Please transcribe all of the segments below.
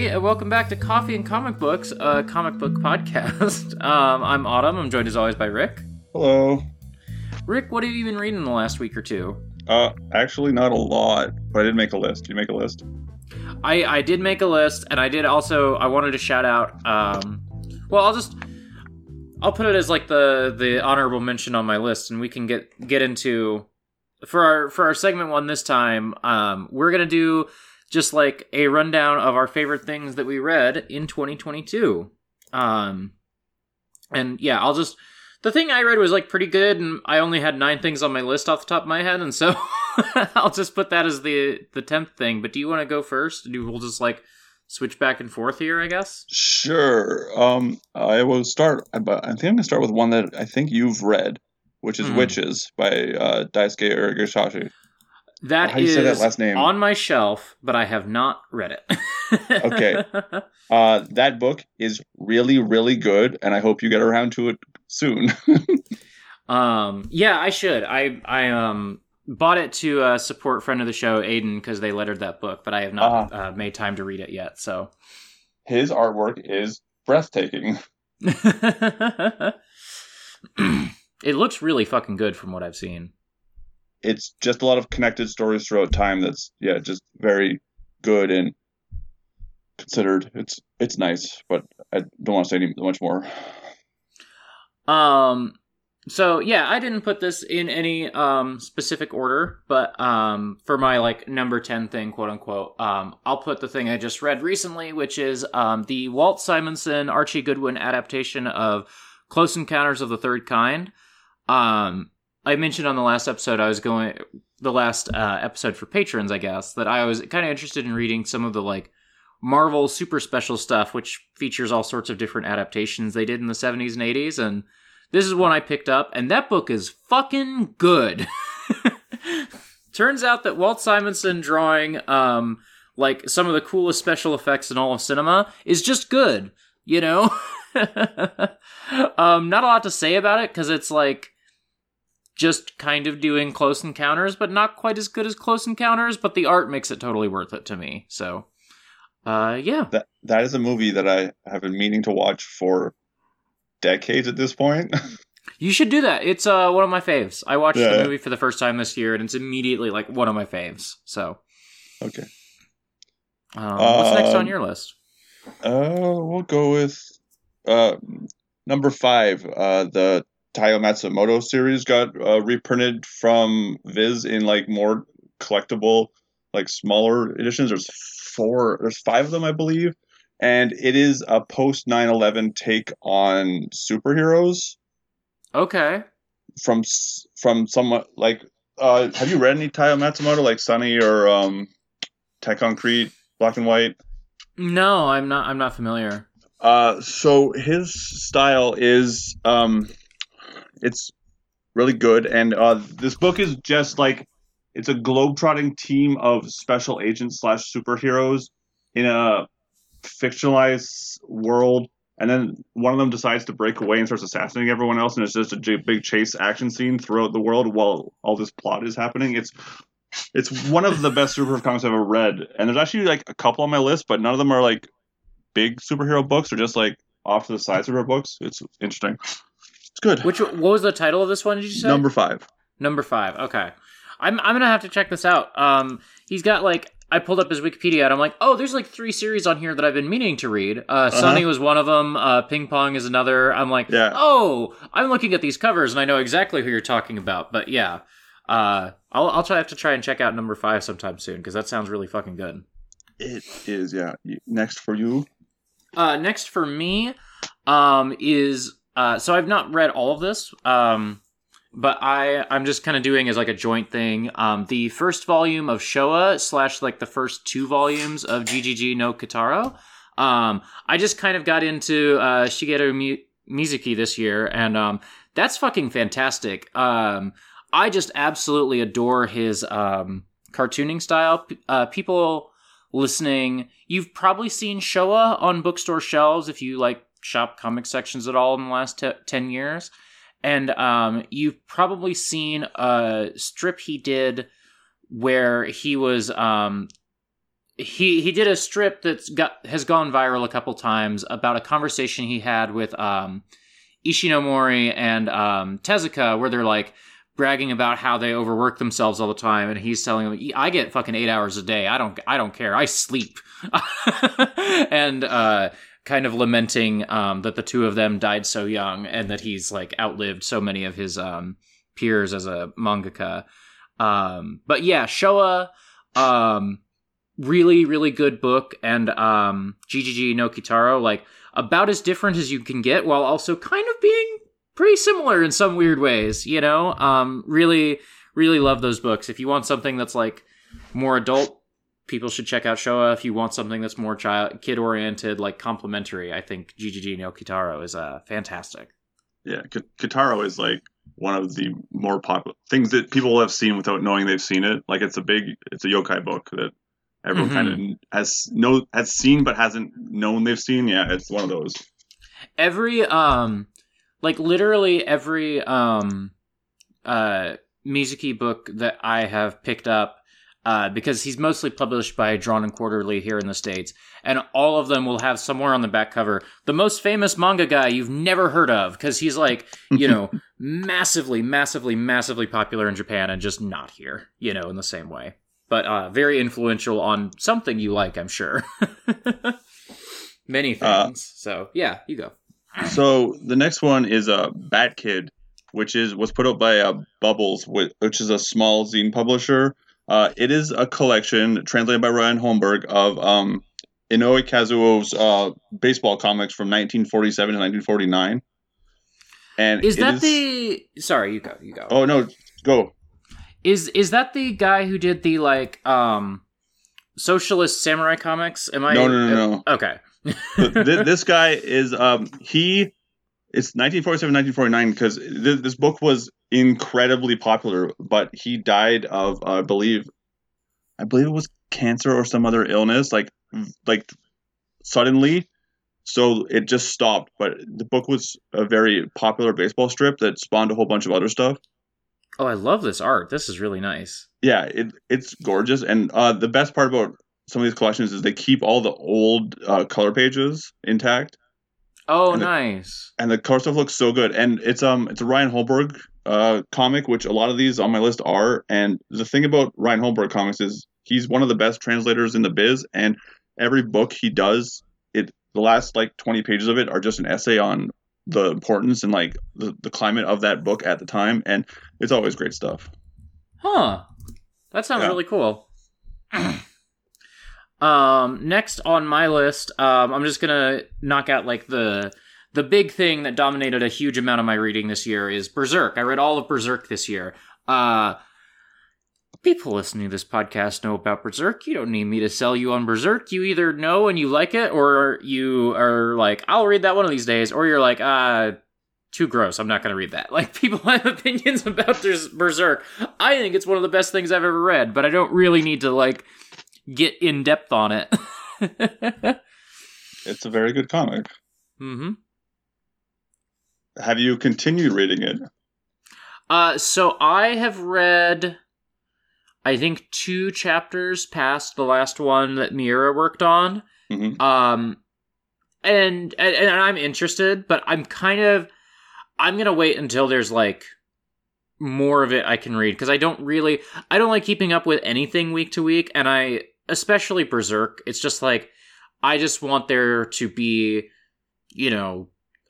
everybody, and welcome back to Coffee and Comic Books, a comic book podcast. Um, I'm Autumn. I'm joined as always by Rick. Hello. Rick, what have you been reading in the last week or two? Uh, actually, not a lot, but I did make a list. Did you make a list? I, I did make a list, and I did also. I wanted to shout out. Um, well, I'll just I'll put it as like the the honorable mention on my list, and we can get get into for our for our segment one this time. Um, we're gonna do just like a rundown of our favorite things that we read in 2022. Um, and yeah, I'll just the thing I read was like pretty good, and I only had nine things on my list off the top of my head, and so I'll just put that as the the tenth thing. But do you want to go first? Do we'll just like switch back and forth here? I guess. Sure. Um, I will start. But I think I'm gonna start with one that I think you've read, which is Mhm. Witches by uh, Daisuke Uragashashi. That say that last name? on my shelf, but I have not read it. Okay. Uh, that book is really, really good, and I hope you get around to it soon. um, yeah, I should. I I um bought it to uh, support friend of the show Aiden because they lettered that book, but I have not uh, made time to read it yet. So. His artwork is breathtaking. it looks really fucking good from what I've seen. It's just a lot of connected stories throughout time. That's yeah, just very good and considered. It's it's nice, but I don't want to say any much more. Um so yeah, I didn't put this in any um specific order, but um for my like number 10 thing, quote unquote, um I'll put the thing I just read recently, which is um the Walt Simonson Archie Goodwin adaptation of Close Encounters of the Third Kind. Um I mentioned on the last episode I was going the last uh, episode for patrons, I guess, that I was kind of interested in reading some of the like Marvel super special stuff, which features all sorts of different adaptations they did in the 70s and 80s. And this is one I picked up, and that book is fucking good. Turns out that Walt Simonson drawing um, like some of the coolest special effects in all of cinema is just good, you know? um, not a lot to say about it because it's like just kind of doing close encounters, but not quite as good as close encounters, but the art makes it totally worth it to me. So uh yeah. That that is a movie that I have been meaning to watch for decades at this point. You should do that. It's uh one of my faves. I watched Yeah. the movie for the first time this year and it's immediately like one of my faves. So okay. um, what's next on Um, your list? Uh, we'll go with uh number five. Uh, the Taiyo Matsumoto series got uh, reprinted from Viz in like more collectible, like smaller editions. There's four. There's five of them, I believe, and it is a post 9/11 take on superheroes Okay. from from someone like. Uh, have you read any Taiyo Matsumoto like Sunny or um, Tekkonkinkreet, Black and White? No, I'm not I'm not familiar. Uh, so his style is um, it's really good, and uh, this book is just like it's a globetrotting team of special agents slash superheroes in a fictionalized world, and then one of them decides to break away and starts assassinating everyone else, and it's just a big chase action scene throughout the world while all this plot is happening. It's it's one of the best superhero comics I've ever read, and there's actually like a couple on my list, but none of them are like big superhero books. They're just like off to the side superhero books. It's interesting. It's good. Which what was the title of this one? Did you say Number five. Number five. Okay, I'm I'm gonna have to check this out. Um, he's got like I pulled up his Wikipedia and I'm like, oh, there's like three series on here that I've been meaning to read. Uh, Sunny was one of them. Uh, Ping Pong is another. I'm like, Yeah. oh, I'm looking at these covers and I know exactly who you're talking about. But yeah, uh, I'll I'll try have to try and check out number five sometime soon because that sounds really fucking good. It is, yeah. Next for you. Uh, next for me, um, is uh, so I've not read all of this. Um, but I I'm just kind of doing as like a joint thing. Um, the first volume of Showa slash like the first two volumes of GeGeGe no Kitaro. Um, I just kind of got into uh, Shigeru Mi- Mizuki this year, and um, that's fucking fantastic. Um, I just absolutely adore his um, cartooning style. Uh, people listening, you've probably seen Showa on bookstore shelves if you like shop comic sections at all in the last t- 10 years. And um, you've probably seen a strip he did where he was um, he he did a strip that's got has gone viral a couple times about a conversation he had with um, Ishinomori and um, Tezuka where they're like bragging about how they overwork themselves all the time and he's telling them I get fucking 8 hours a day. I don't I don't care. I sleep. and uh, kind of lamenting um, that the two of them died so young and that he's like outlived so many of his um, peers as a mangaka. Um, but yeah, Showa um, really really good book and um GeGeGe no Kitaro like about as different as you can get while also kind of being pretty similar in some weird ways, you know? Um really really love those books. If you want something that's like more adult, people should check out Showa. If you want something that's more child kid oriented, like complementary, I think GeGeGe no Kitaro is uh fantastic. Yeah, K- Kitaro is like one of the more popular things that people have seen without knowing they've seen it. Like it's a big, it's a yokai book that everyone Mhm. kind of has know has seen but hasn't known they've seen. Yeah, it's one of those. every um like literally every um uh Mizuki book that I have picked up uh, because he's mostly published by Drawn and Quarterly here in the States, and all of them will have somewhere on the back cover the most famous manga guy you've never heard of, because he's like, you know, massively, massively, massively popular in Japan and just not here, you know, in the same way. But uh, very influential on something you like, I'm sure. Many Uh, things. so, yeah, you go. So the next one is a uh, Bat Kid, which is was put out by uh, Bubbles, which is a small zine publisher. Uh, it is a collection translated by Ryan Holmberg of um, Inoue Kazuo's uh, baseball comics from 1947 to 1949. And Is that the sorry, you go, you go. Oh no, go. Is is that the guy who did the like um socialist samurai comics? Am I No, no, no, no. Okay. Th- th- this guy is um he it's 1947 1949 because th- this book was incredibly popular but he died of uh, i believe i believe it was cancer or some other illness like like suddenly so it just stopped but the book was a very popular baseball strip that spawned a whole bunch of other stuff oh, I love this art. This is really nice. yeah it it's gorgeous and uh the best part about some of these collections is they keep all the old uh, color pages intact Oh, And the- nice. and the color stuff looks so good. And it's um it's a Ryan Holmberg uh comic, which a lot of these on my list are. And the thing about Ryan Holmberg comics is he's one of the best translators in the biz, and every book he does, it the last like twenty pages of it are just an essay on the importance and like the, the climate of that book at the time, and it's always great stuff. Huh. That sounds Yeah. really cool. um, next on my list, um, I'm just gonna knock out like the the big thing that dominated a huge amount of my reading this year is Berserk. I read all of Berserk this year. Uh people listening to this podcast know about Berserk. You don't need me to sell you on Berserk. You either know and you like it, or you are like, I'll read that one of these days, or you're like, uh too gross. I'm not going to read that. Like people have opinions about Berserk. I think it's one of the best things I've ever read, but I don't really need to like get in depth on it. It's a very good comic. hmm Have you continued reading it? Uh, so I have read, I think two chapters past the last one that Miura worked on. Mhm. Um, and, and and I'm interested, but I'm kind of I'm gonna wait until there's like more of it I can read because I don't really I don't like keeping up with anything week to week, and I especially Berserk. It's just like I just want there to be, you know,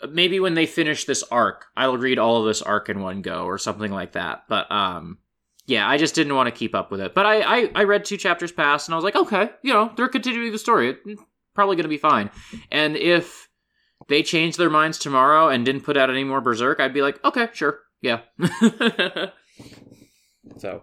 maybe when they finish this arc, I'll read all of this arc in one go or something like that. But um, yeah, I just didn't want to keep up with it. But I I, I read two chapters past, and I was like, okay, you know, they're continuing the story. It's probably gonna be fine. And if they changed their minds tomorrow and didn't put out any more Berserk, I'd be like, okay, sure, Yeah. so.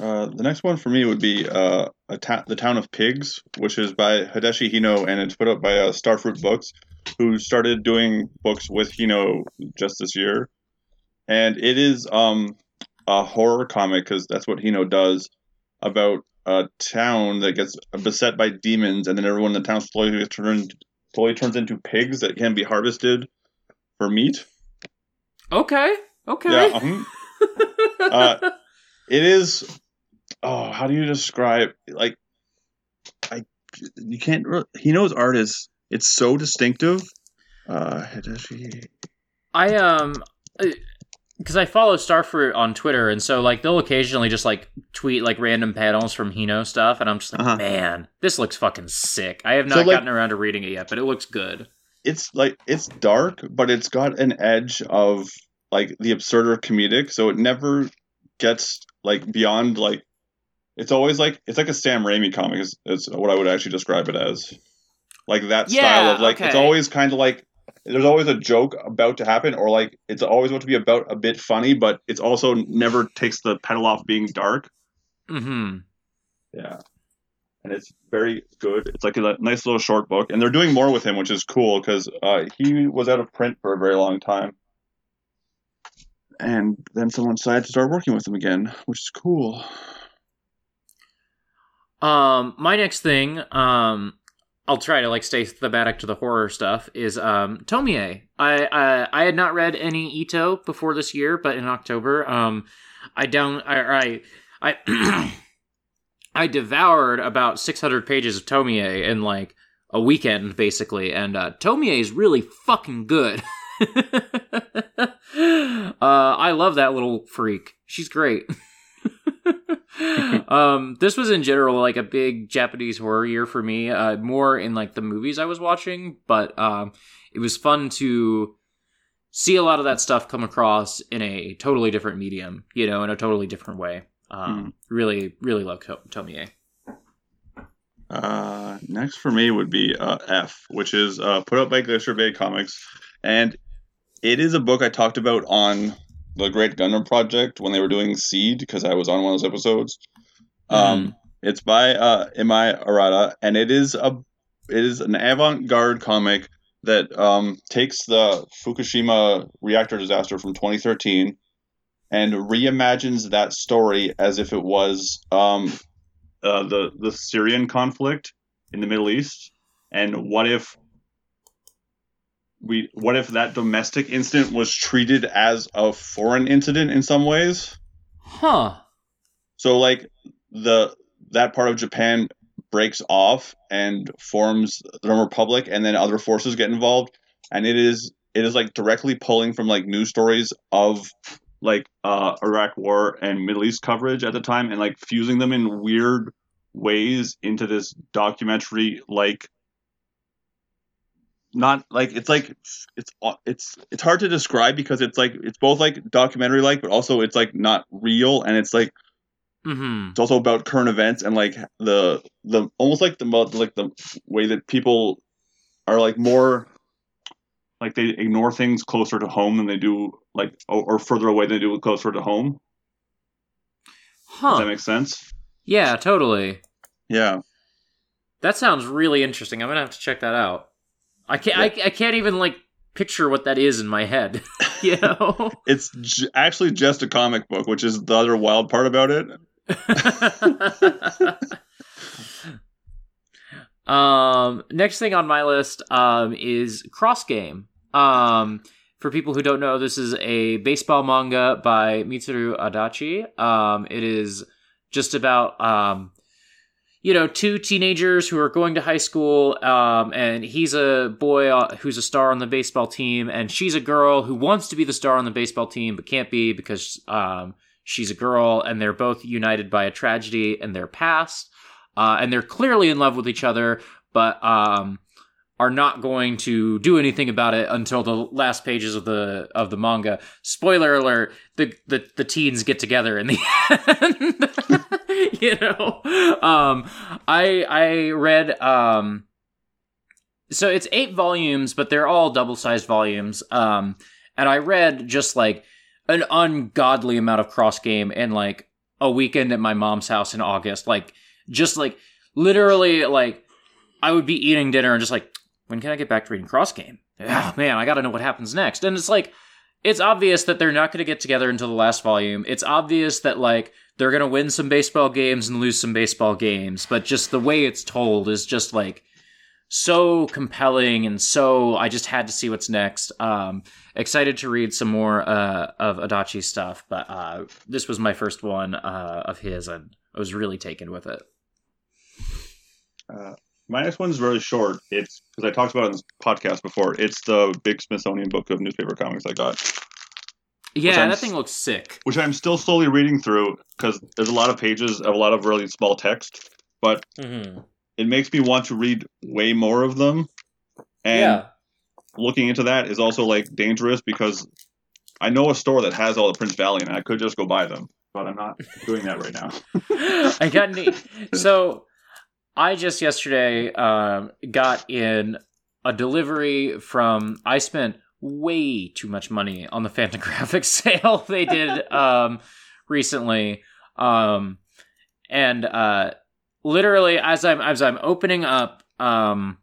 Uh, the next one for me would be uh, a ta- the Town of Pigs, which is by Hideshi Hino, and it's put up by uh, Starfruit Books, who started doing books with Hino just this year. And it is um, a horror comic because that's what Hino does about a town that gets beset by demons, and then everyone in the town slowly gets turned slowly turns into pigs that can be harvested for meat. Okay. Okay. Yeah. mhm. uh, it is. Oh, how do you describe like? I you can't. re- Hino's art is. It's so distinctive. Uh, Hideshi- I um because I follow Starfruit on Twitter, and so like they'll occasionally just like tweet like random panels from Hino stuff, and I'm just like, Uh-huh. man, this looks fucking sick. I have not So, like- gotten around to reading it yet, but it looks good. it's like it's dark, but it's got an edge of like the absurd or comedic, so it never gets like beyond like. It's always like it's like a Sam Raimi comic is, is what I would actually describe it as, like that Yeah, style of like it's always kind of like there's always a joke about to happen or like it's always about to be about a bit funny, but it's also never takes the pedal off being dark. Mm-hmm. Yeah. And it's very good. It's like a nice little short book, and they're doing more with him, which is cool because uh, he was out of print for a very long time. And then someone decided to start working with him again, which is cool. Um, my next thing, um, I'll try to like stay thematic to the horror stuff. Is um Tomie. I I, I had not read any Ito before this year, but in October, um, I down I I I, I devoured about six hundred pages of Tomie in like a weekend, basically, and uh, Tomie is really fucking good. uh, I love that little freak. She's great. um, this was in general like a big Japanese horror year for me. Uh, more in like the movies I was watching, but um, it was fun to see a lot of that stuff come across in a totally different medium. You know, in a totally different way. Um, Really, really love to- Tomie. Uh, next for me would be uh, F, which is uh, put out by Glacier Bay Comics, and it is a book I talked about on the Great Gundam Project when they were doing Seed because I was on one of those episodes. Um, it's by uh, Imai Arata, and it is a it is an avant-garde comic that um, takes the Fukushima reactor disaster from 2013 and reimagines that story as if it was um, uh, the the Syrian conflict in the Middle East, and what if we what if that domestic incident was treated as a foreign incident in some ways? Huh. So like the that part of Japan breaks off and forms the Republic, and then other forces get involved, and it is it is like directly pulling from like news stories of like uh, Iraq War and Middle East coverage at the time, and like fusing them in weird ways into this documentary like not like it's like it's it's it's hard to describe because it's like it's both like documentary like but also it's like not real and it's like Mm-hmm. it's also about current events and like the the almost like the like the way that people are like more like they ignore things closer to home than they do like or, or further away than they do closer to home. Does that make sense? Yeah, totally. Yeah. That sounds really interesting. I'm gonna have to check that out. I can't. I, I can't even like picture what that is in my head. you know. It's j- actually just a comic book, which is the other wild part about it. um. Next thing on my list um is Cross Game. Um. For people who don't know, this is a baseball manga by Mitsuru Adachi. Um. It is just about um you know, two teenagers who are going to high school, um, and he's a boy uh, who's a star on the baseball team, and she's a girl who wants to be the star on the baseball team but can't be because um, she's a girl, and they're both united by a tragedy in their past, uh, and they're clearly in love with each other, but um, are not going to do anything about it until the last pages of the of the manga. Spoiler alert: the the, the teens get together in the end. you know, um, I I read um, so it's eight volumes, but they're all double sized volumes. Um, and I read just like an ungodly amount of cross game in like a weekend at my mom's house in August. Like just like literally like I would be eating dinner and just like when can I get back to reading cross game? Oh man, I got to know what happens next. And it's like it's obvious that they're not to get together until the last volume. It's obvious that like they're to win some baseball games and lose some baseball games, but just the way it's told is just like so compelling and so I just had to see what's next. Um, excited to read some more uh, of Adachi's stuff, but uh, this was my first one uh, of his, and I was really taken with it. My next one's really short. It's because I talked about it in this podcast before. It's the big Smithsonian book of newspaper comics I got. Yeah, that thing looks sick. Which I'm still slowly reading through because there's a lot of pages of a lot of really small text, but Mm-hmm. it makes me want to read way more of them. And Yeah. looking into that is also like dangerous because I know a store that has all the Prince Valiant and I could just go buy them, but I'm not doing that right now. I got neat. So I just yesterday um, got in a delivery from. I spent way too much money on the Fantagraphics sale they did um, recently, um, and uh, literally as I'm as I'm opening up. Um,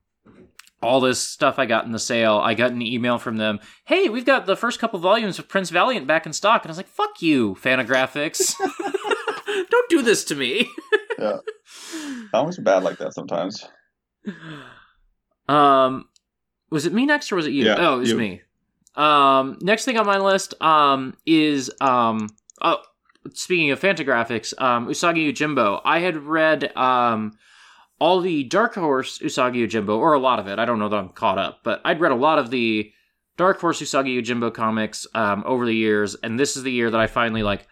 all this stuff I got in the sale, I got an email from them. Hey, we've got the first couple volumes of Prince Valiant back in stock, and I was like, "Fuck you, Fantagraphics! Don't do this to me." Comics are bad like that sometimes. Um, was it me next or was it you? Yeah, oh, it was you. me. Um, next thing on my list um is um oh speaking of Fantagraphics, um Usagi Yojimbo. I had read um all the Dark Horse Usagi Yojimbo, or a lot of it. I don't know that I'm caught up, but I'd read a lot of the Dark Horse Usagi Yojimbo comics um over the years, and this is the year that I finally like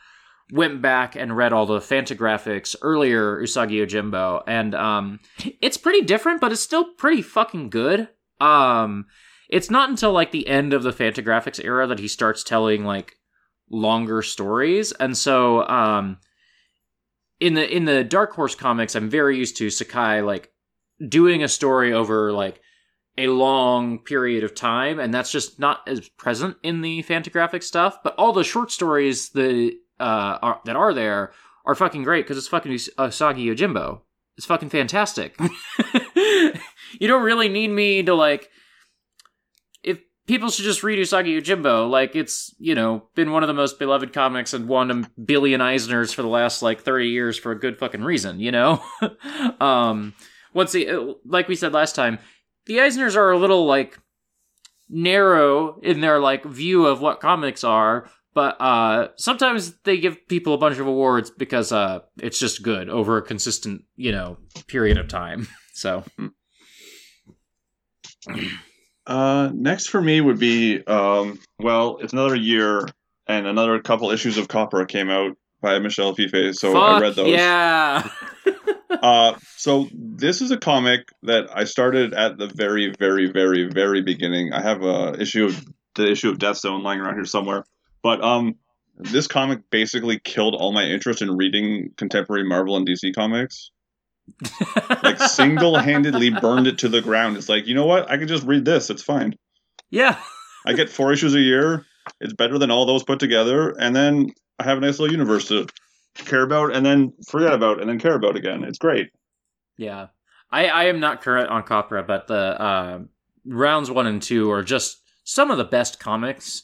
went back and read all the Fantagraphics earlier Usagi Yojimbo, and um, it's pretty different, but it's still pretty fucking good. Um, it's not until like the end of the Fantagraphics era that he starts telling like longer stories, and so um, in the in the Dark Horse comics, I'm very used to Sakai like doing a story over like a long period of time, and that's just not as present in the Fantagraphic stuff. But all the short stories the uh, are, that are there are fucking great because it's fucking Us- Usagi Yojimbo. It's fucking fantastic. you don't really need me to like. If people should just read Usagi Yojimbo, like it's you know been one of the most beloved comics and won a billion Eisners for the last like thirty years for a good fucking reason, you know. um, once the like we said last time, the Eisners are a little like narrow in their like view of what comics are but uh sometimes they give people a bunch of awards because uh it's just good over a consistent you know period of time so Uh, next for me would be um, well, it's another year and another couple issues of Copra came out by Michel Fiffe, so I read those. yeah Uh, so this is a comic that I started at the very, very, very, very beginning. I have a issue of the issue of Death Zone lying around here somewhere, but um, this comic basically killed all my interest in reading contemporary Marvel and DC comics. Like single-handedly burned it to the ground. It's like you know what? I can just read this. It's fine. yeah I get four issues a year. It's better than all those put together, and then I have a nice little universe to care about, and then forget about, and then care about again. It's great. yeah i i am not current on copra but the uh rounds one and two are just some of the best comics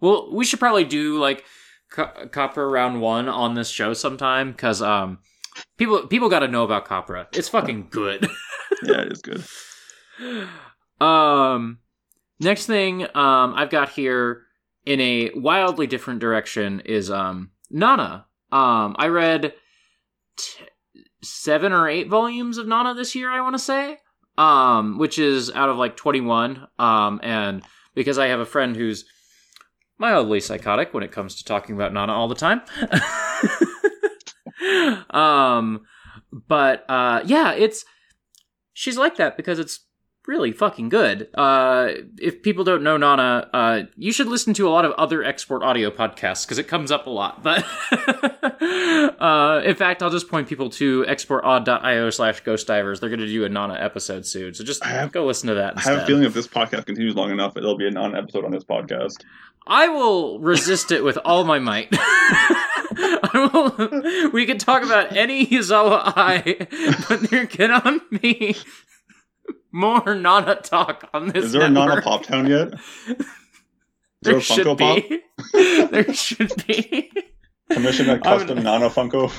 well we should probably do like Co- copra round one on this show sometime because um people people got to know about copra it's fucking good. Yeah, it's good. um next thing um i've got here in a wildly different direction is um nana. Um i read t- seven or eight volumes of nana this year i want to say um which is out of like 21 um and because i have a friend who's mildly psychotic when it comes to talking about nana all the time um but uh yeah it's she's like that because it's really fucking good. Uh, if people don't know Nana, uh, you should listen to a lot of other export audio podcasts because it comes up a lot. But uh, in fact, I'll just point people to exportaud.io slash ghost divers. They're going to do a Nana episode soon, so just have, go listen to that. Instead. I have a feeling if this podcast continues long enough, it'll be a Nana episode on this podcast. I will resist it with all my might. will, we can talk about any Yazawa Ai, but there cannot be more Nana talk on this. Is there network. a Nana Pop Town yet? there, there should be. there should be. Commission a custom I'm... Nana Funko.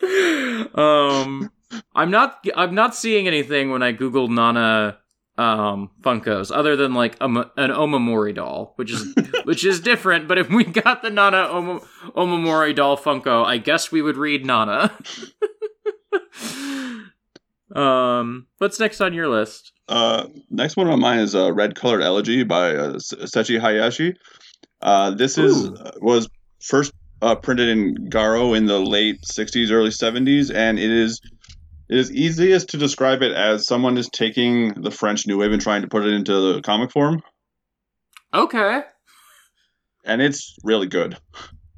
um, I'm not. I'm not seeing anything when I Google Nana um Funkos other than like a, an Omamori doll, which is which is different. But if we got the Nana Oma, Omamori doll Funko, I guess we would read Nana. um, what's next on your list? Uh, next one on mine is a uh, Red Colored Elegy by uh, Seiichi Hayashi. Uh, this is uh, was first uh, printed in Garo in the late '60s, early '70s, and it is it is easiest to describe it as someone is taking the French New Wave and trying to put it into the comic form. Okay. And it's really good.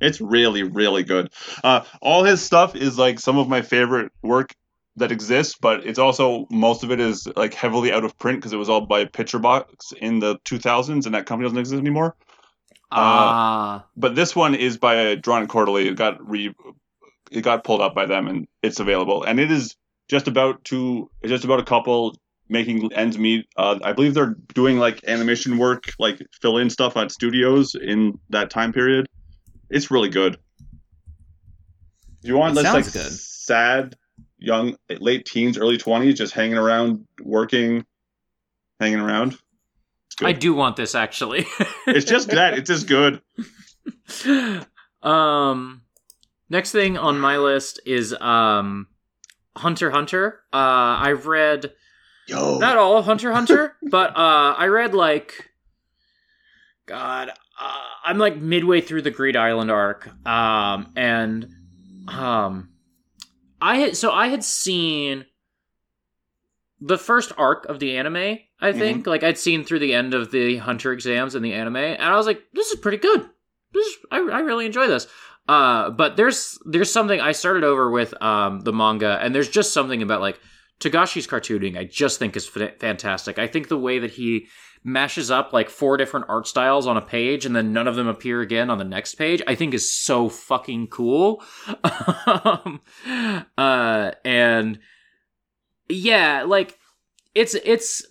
It's really, really good. Uh, all his stuff is like some of my favorite work that exists, but it's also most of it is like heavily out of print because it was all by Picture Box in the 2000s, and that company doesn't exist anymore. Ah. Uh, but this one is by Drawn Quarterly. It got re, it got pulled up by them, and it's available. And it is just about to just about a couple making ends meet. Uh, I believe they're doing like animation work, like fill in stuff at studios in that time period. It's really good. You want this like good. sad young late teens, early twenties, just hanging around, working, hanging around. I do want this actually. it's just that it's just good. Um, next thing on my list is um Hunter Hunter. Uh, I've read Yo. not all of Hunter Hunter, but uh, I read like God. Uh, I'm like midway through the Greed Island arc, um, and um, I had so I had seen the first arc of the anime. I mm-hmm. think mm-hmm. like I'd seen through the end of the Hunter exams in the anime, and I was like, "This is pretty good. This is, I, I really enjoy this." Uh, but there's there's something I started over with um, the manga, and there's just something about like Togashi's cartooning. I just think is f- fantastic. I think the way that he mashes up like four different art styles on a page and then none of them appear again on the next page i think is so fucking cool um, uh and yeah like it's it's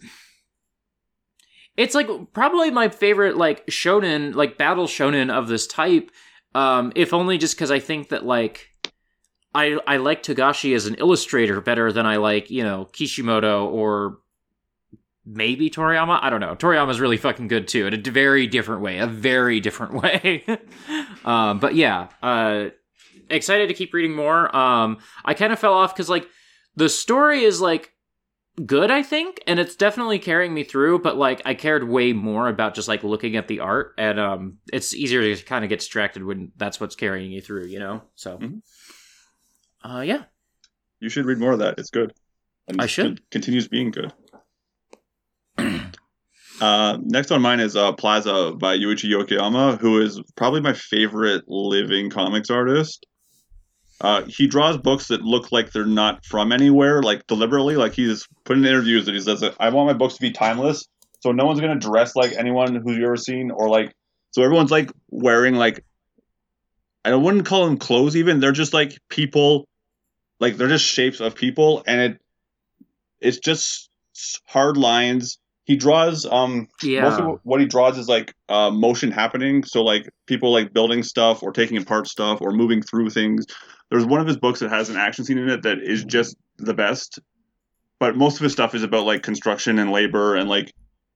it's like probably my favorite like shonen like battle shonen of this type um, if only just because I think that like I I like Togashi as an illustrator better than I like you know Kishimoto or maybe Toriyama. I don't know. Toriyama's really fucking good too in a very different way, a very different way. um, but yeah, uh, excited to keep reading more. Um, I kind of fell off because like the story is like good, I think, and it's definitely carrying me through. But like, I cared way more about just like looking at the art, and um, it's easier to kind of get distracted when that's what's carrying you through, you know. So, mm-hmm. uh, yeah, you should read more of that. It's good. And I should. continues being good. uh, next on mine is uh, Plaza by Yuichi Yokoyama, who is probably my favorite living comics artist. Uh, he draws books that look like they're not from anywhere, like deliberately. Like he's put in interviews that he says, "I want my books to be timeless, so no one's gonna dress like anyone who you've ever seen, or like so everyone's like wearing like I wouldn't call them clothes even. They're just like people, like they're just shapes of people, and it it's just hard lines. He draws um yeah. most of what he draws is like uh, motion happening. So like people like building stuff or taking apart stuff or moving through things there's one of his books that has an action scene in it that is just the best. But most of his stuff is about like construction and labor and like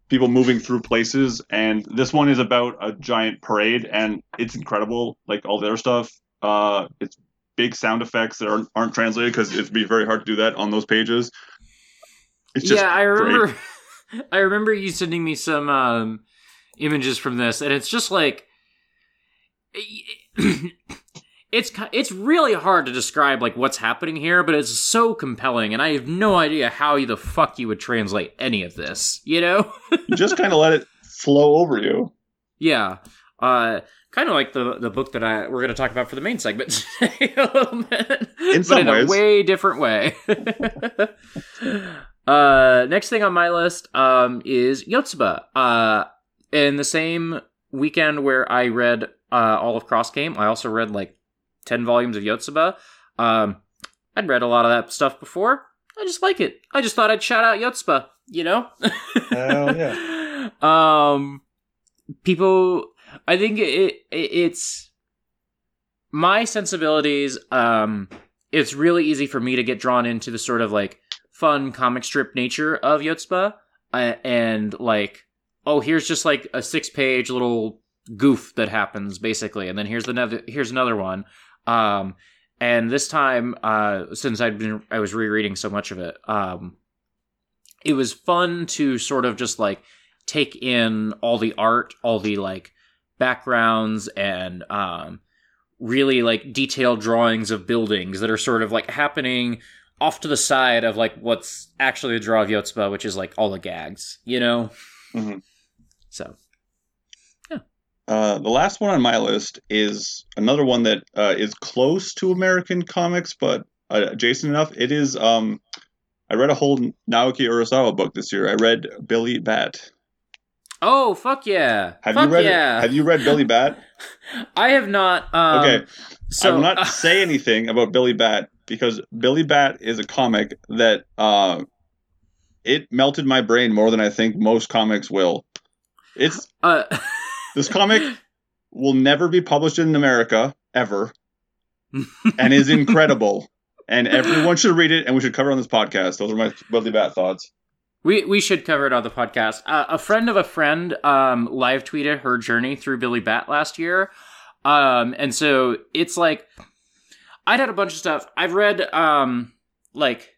people moving through places. And this one is about a giant parade, and it's incredible. Like all their stuff, uh, it's big sound effects that aren't, aren't translated because it'd be very hard to do that on those pages. It's just yeah, I remember. I remember you sending me some um, images from this, and it's just like it's it's really hard to describe like what's happening here, but it's so compelling, and I have no idea how you the fuck you would translate any of this. You know? You just kind of let it flow over you. yeah. Uh, kind of like the the book that I we're going to talk about for the main segment today a little bit, In but in a way different way. uh, next thing on my list um is Yotsuba. Uh, in the same weekend where I read uh, all of Cross Game, I also read like 10 volumes of Yotsuba. Um, I'd read a lot of that stuff before. I just like it. I just thought I'd shout out Yotsuba, you know? Hell yeah. um, people, I think it, it it's my sensibilities. Um, it's really easy for me to get drawn into the sort of like fun comic strip nature of Yotsuba, uh, and like, oh, here's just like a six page little goof that happens basically, and then here's another here's another one. Um, and this time, uh, since I'd been I was rereading so much of it, um, it was fun to sort of just like take in all the art, all the like backgrounds and um really like detailed drawings of buildings that are sort of like happening off to the side of like what's actually the draw of Yotsuba, which is like all the gags, you know? Mhm. So Uh, the last one on my list is another one that uh, is close to American comics, but uh, adjacent enough. It is. Um, I read a whole Naoki Urasawa book this year. I read Billy Bat. Oh fuck yeah. Have fuck you read? yeah. Have you read Billy Bat? I have not um okay, so I will not say anything about Billy Bat because Billy Bat is a comic that uh, it melted my brain more than I think most comics will. It's uh, this comic will never be published in America ever, and is incredible. And everyone should read it, and we should cover on this podcast. Those are my Billy Bat thoughts. We we should cover it on the podcast. Uh, a friend of a friend um, live tweeted her journey through Billy Bat last year, um, and so it's like I'd had a bunch of stuff. I've read um, like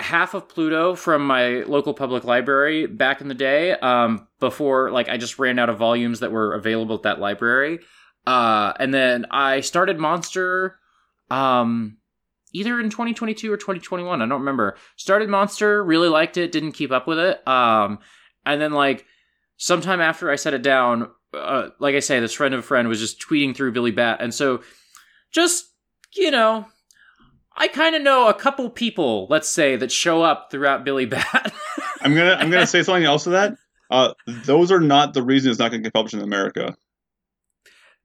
half of Pluto from my local public library back in the day. Um, before like I just ran out of volumes that were available at that library, uh, and then I started Monster. Um, either in 2022 or 2021 i don't remember started monster really liked it didn't keep up with it um and then like sometime after i set it down uh, like i say this friend of a friend was just tweeting through billy bat and so just you know i kind of know a couple people let's say that show up throughout billy bat I'm gonna I'm gonna say something else to that. Uh, those are not the reason it's not going to get published in America.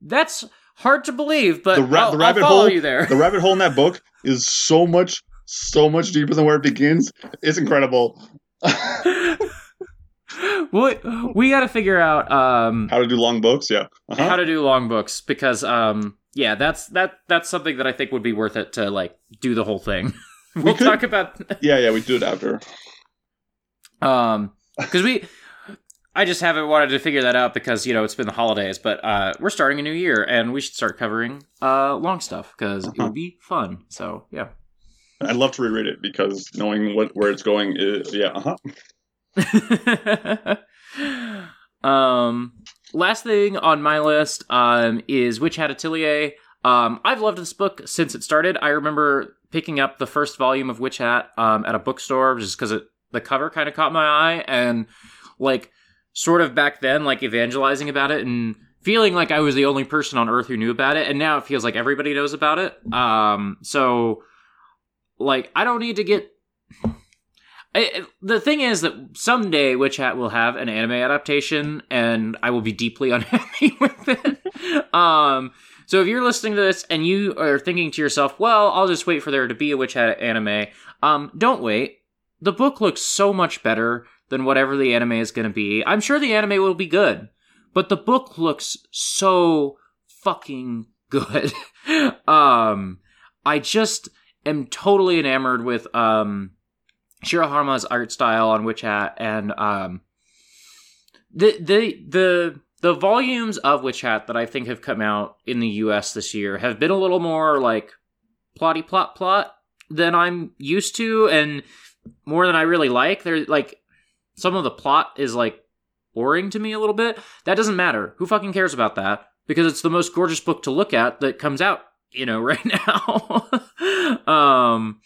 that's hard to believe but The ra- I'll, the rabbit follow hole- you there The rabbit hole in that book is so much so much deeper than where it begins. It's incredible. we, we got to figure out um How to do long books? Yeah. Uh-huh. how to do long books because um yeah that's that that's something that i think would be worth it to like do the whole thing we'll could- talk about yeah, yeah. We do it after. um because we i just haven't wanted to figure that out because you know it's been the holidays but uh we're starting a new year and we should start covering uh long stuff because it Uh-huh. would be fun so yeah I'd love to reread it because knowing what where it's going is yeah. Uh huh. um, last thing on my list um, is Witch Hat Atelier. Um, I've loved this book since it started. I remember picking up the first volume of Witch Hat um, at a bookstore just because the cover kind of caught my eye and like sort of back then like evangelizing about it and feeling like I was the only person on earth who knew about it and now it feels like everybody knows about it. Um, so like I don't need to get I, the thing is that someday Witch Hat will have an anime adaptation, and I will be deeply unhappy with it. um, so if you're listening to this and you are thinking to yourself, "Well, I'll just wait for there to be a Witch Hat anime," um, don't wait. The book looks so much better than whatever the anime is going to be. I'm sure the anime will be good, but the book looks so fucking good. um, I just am totally enamored with um Shirahama's art style on Witch Hat and um the the the the volumes of Witch Hat that I think have come out in the US this year have been a little more like plotty plot plot than I'm used to and more than I really like. They're like some of the plot is like boring to me a little bit. That doesn't matter. Who fucking cares about that? Because it's the most gorgeous book to look at that comes out you know, right now. um,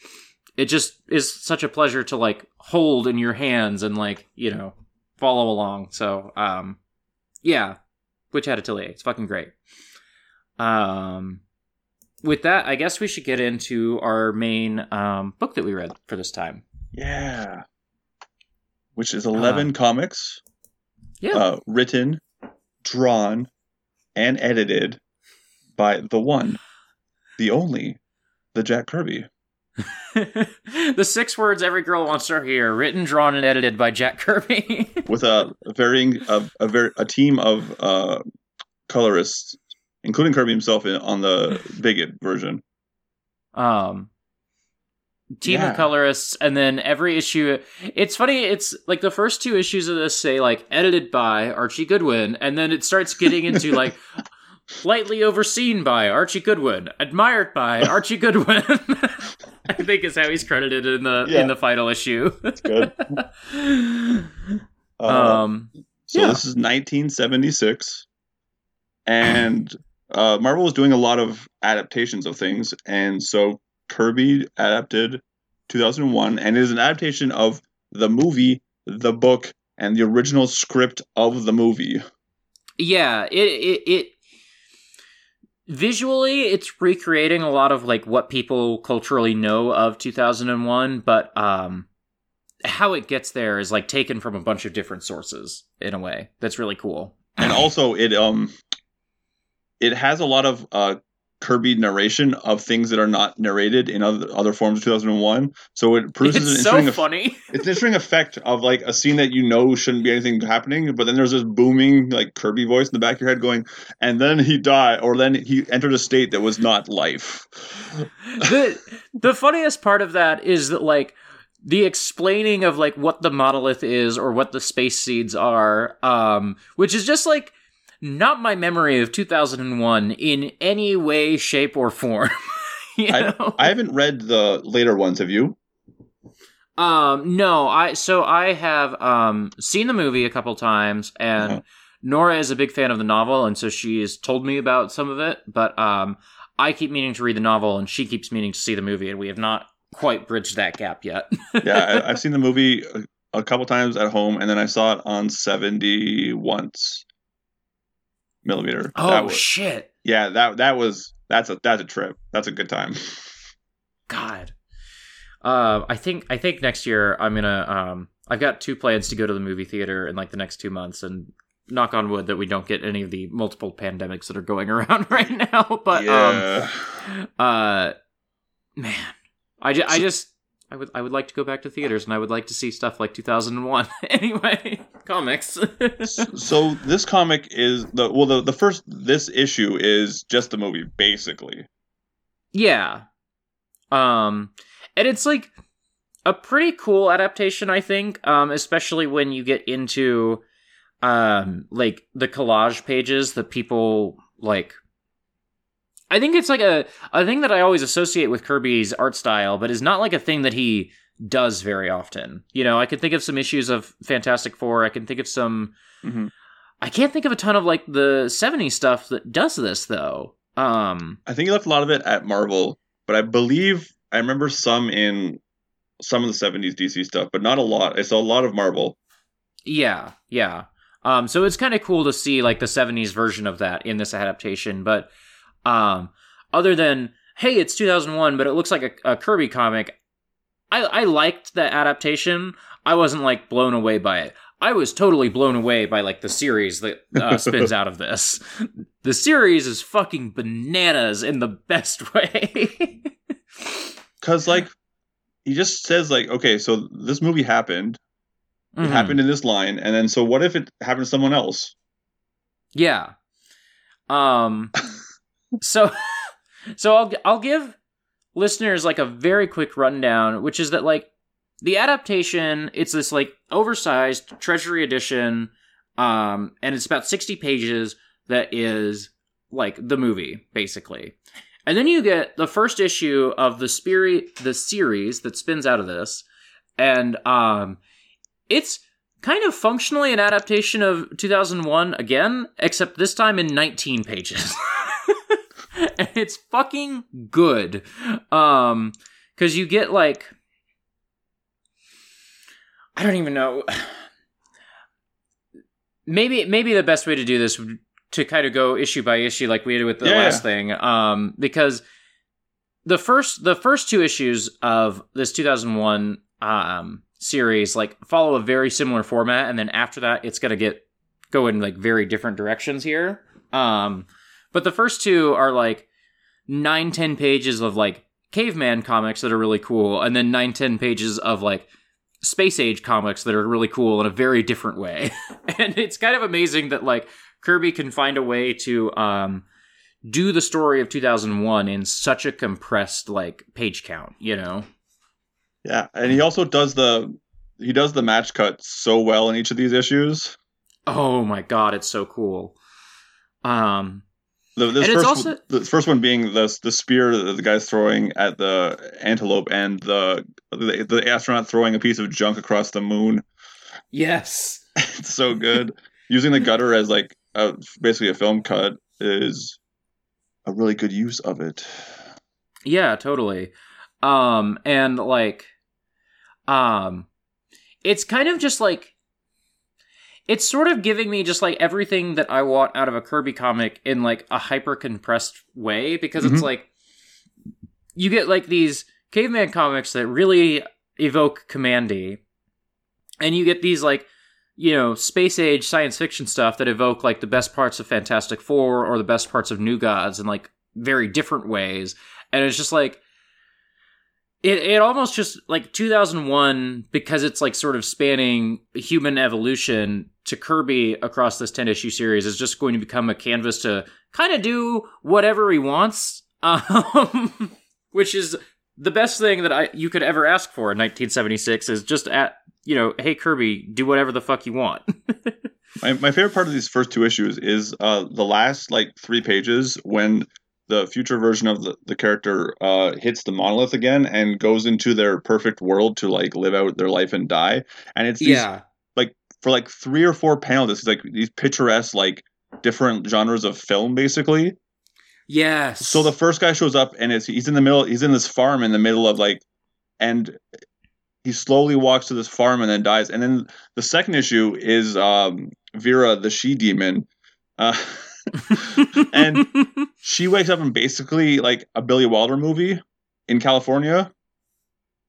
it just is such a pleasure to like hold in your hands and like you know follow along. So um, yeah, Witch Hat Atelier, it's fucking great. Um, with that, I guess we should get into our main um, book that we read for this time. Yeah. Which is 11 Uh, comics Yeah. uh, written, drawn, and edited by the one, the only, the Jack Kirby. the six words every girl wants to hear, written, drawn, and edited by Jack Kirby. with a, a varying a, a very a team of uh, colorists, including Kirby himself in, on the Bigot version. um team Yeah. of colorists and then every issue it's funny it's like the first two issues of this say like edited by archie goodwin and then it starts getting into like lightly overseen by archie goodwin admired by archie goodwin i think is how he's credited in the Yeah. in the final issue That's good. Uh, um so yeah. this is 1976, and uh, Marvel was doing a lot of adaptations of things, and so Kirby adapted 2001, and it is an adaptation of the movie, the book, and the original script of the movie. yeah it it, it visually it's recreating a lot of like what people culturally know of 2001 but um how it gets there is like taken from a bunch of different sources in a way. That's really cool. And also it um it has a lot of uh Kirby narration of things that are not narrated in other other forms of 2001. So it produces an it's so interesting eff- funny it's an interesting effect of like a scene that you know shouldn't be anything happening, but then there's this booming like Kirby voice in the back of your head going, and then he died, or then he entered a state that was not life. the the funniest part of that is that like the explaining of like what the monolith is or what the space seeds are um which is just like not my memory of 2001 in any way shape or form you know? I haven't read the later ones. Have you? um no i so i have um seen the movie a couple times and Uh-huh. nora is a big fan of the novel and so she's told me about some of it but um i keep meaning to read the novel and she keeps meaning to see the movie and we have not quite bridged that gap yet Yeah, I, I've seen the movie a, a couple times at home, and then I saw it on 70 once millimeter. oh was- shit yeah, that that was that's a that's a trip. That's a good time. God. Uh, I think I think next year I'm gonna um I've got two plans to go to the movie theater in like the next two months and knock on wood that we don't get any of the multiple pandemics that are going around right now. But yeah. um uh man. I, ju- I just I would I would like to go back to theaters and I would like to see stuff like 2001. anyway, comics. so this comic is the well the, the first this issue is just the movie basically Yeah. Um and it's like a pretty cool adaptation, I think, um especially when you get into um like the collage pages that people like I think it's like a a thing that I always associate with Kirby's art style, but is not like a thing that he does very often. You know, I can think of some issues of Fantastic Four. I can think of some. Mhm. I can't think of a ton of like the '70s stuff that does this though. Um, i think he left a lot of it at marvel but i believe i remember some in some of the 70s dc stuff but not a lot it's a lot of marvel Yeah, yeah. Um, so it's kind of cool to see like the '70s version of that in this adaptation. But um, other than hey, it's 2001, but it looks like a, a Kirby comic. I I liked the adaptation. I wasn't like blown away by it. I was totally blown away by like the series that uh, spins out of this. The series is fucking bananas in the best way. because like he just says like okay so this movie happened it Mhm. happened in this line and then so what if it happened to someone else Yeah. Um so so I'll I'll give listeners like a very quick rundown which is that like the adaptation it's this like oversized treasury edition um and it's about 60 pages that is like the movie basically. And then you get the first issue of the spirit the series that spins out of this and um it's kind of functionally an adaptation of 2001 again, except this time in 19 pages. and it's fucking good. Um, because you get like, I don't even know. Maybe maybe the best way to do this would to kind of go issue by issue like we did with the Yeah, last thing. Um, because the first the first two issues of this 2001 um series like follow a very similar format, and then after that, it's gonna get go in like very different directions here. Um, but the first two are like nine ten pages of like caveman comics that are really cool, and then nine ten pages of like space age comics that are really cool in a very different way. and it's kind of amazing that like Kirby can find a way to um do the story of 2001 in such a compressed like page count, you know. Yeah, and he also does the he does the match cut so well in each of these issues. Oh my god, it's so cool. Um The, this And it's first, also- the first one being the the spear that the guy's throwing at the antelope, and the, the the astronaut throwing a piece of junk across the moon. yes. It's so good. Using the gutter as like a, basically a film cut is a really good use of it. Yeah, totally. Um and like um it's kind of just like it's sort of giving me just like everything that I want out of a Kirby comic in like a hyper compressed way because it's Mhm. like you get like these caveman comics that really evoke Kamandi and you get these like you know space age science fiction stuff that evoke like the best parts of Fantastic 4 or the best parts of New Gods in like very different ways and it's just like it, it almost just like 2001 because it's like sort of spanning human evolution to kirby across this 10 issue series is just going to become a canvas to kind of do whatever he wants um, which is the best thing that i you could ever ask for in 1976 is just at you know hey kirby do whatever the fuck you want. My, my favorite part of these first two issues is uh, the last like three pages when the future version of the, the character uh, hits the monolith again and goes into their perfect world to like live out their life and die. And it's these, like for like three or four panels. It's like these picturesque like different genres of film basically. yes So the first guy shows up and it's he's in the middle. He's in this farm in the middle of like, and he slowly walks to this farm and then dies. And then the second issue is um, Vira, the she demon. Uh, and she wakes up in basically like a Billy Wilder movie in California.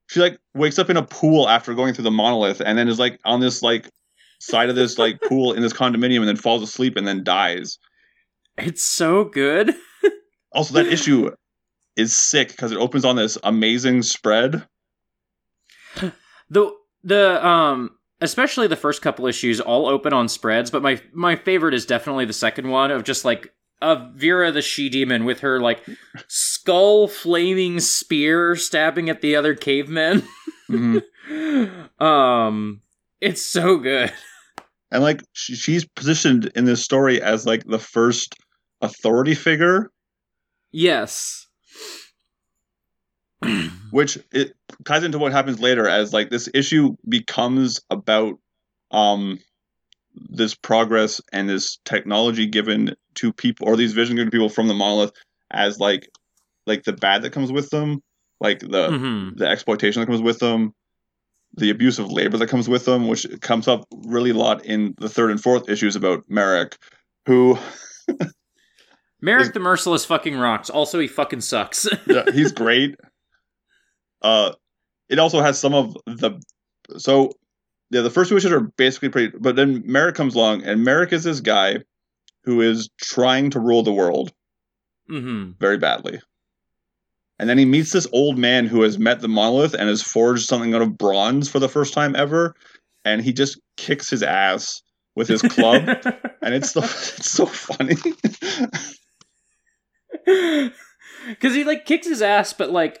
She like wakes up in a pool after going through the monolith and then is like on this like side of this like pool in this condominium and then falls asleep and then dies. it's so good Also, that issue is sick because it opens on this amazing spread. the the um especially the first couple issues all open on spreads but my my favorite is definitely the second one of just like of Vira the she demon with her like skull flaming spear stabbing at the other cavemen. Um it's so good. And like she's positioned in this story as like the first authority figure, yes which it ties into what happens later as like this issue becomes about um this progress and this technology given to people or these vision given to people from the monolith as like like the bad that comes with them like the Mhm. the exploitation that comes with them the abuse of labor that comes with them which comes up really a lot in the third and fourth issues about merrick who Merrick the Merciless fucking rocks also he fucking sucks yeah, he's great. Uh, it also has some of the so yeah, the first two issues are basically pretty, but then Merrick comes along, and Merrick is this guy who is trying to rule the world hmm very badly. And then he meets this old man who has met the monolith and has forged something out of bronze for the first time ever, and he just kicks his ass with his club, and it's so, it's so funny. Because he like kicks his ass, but like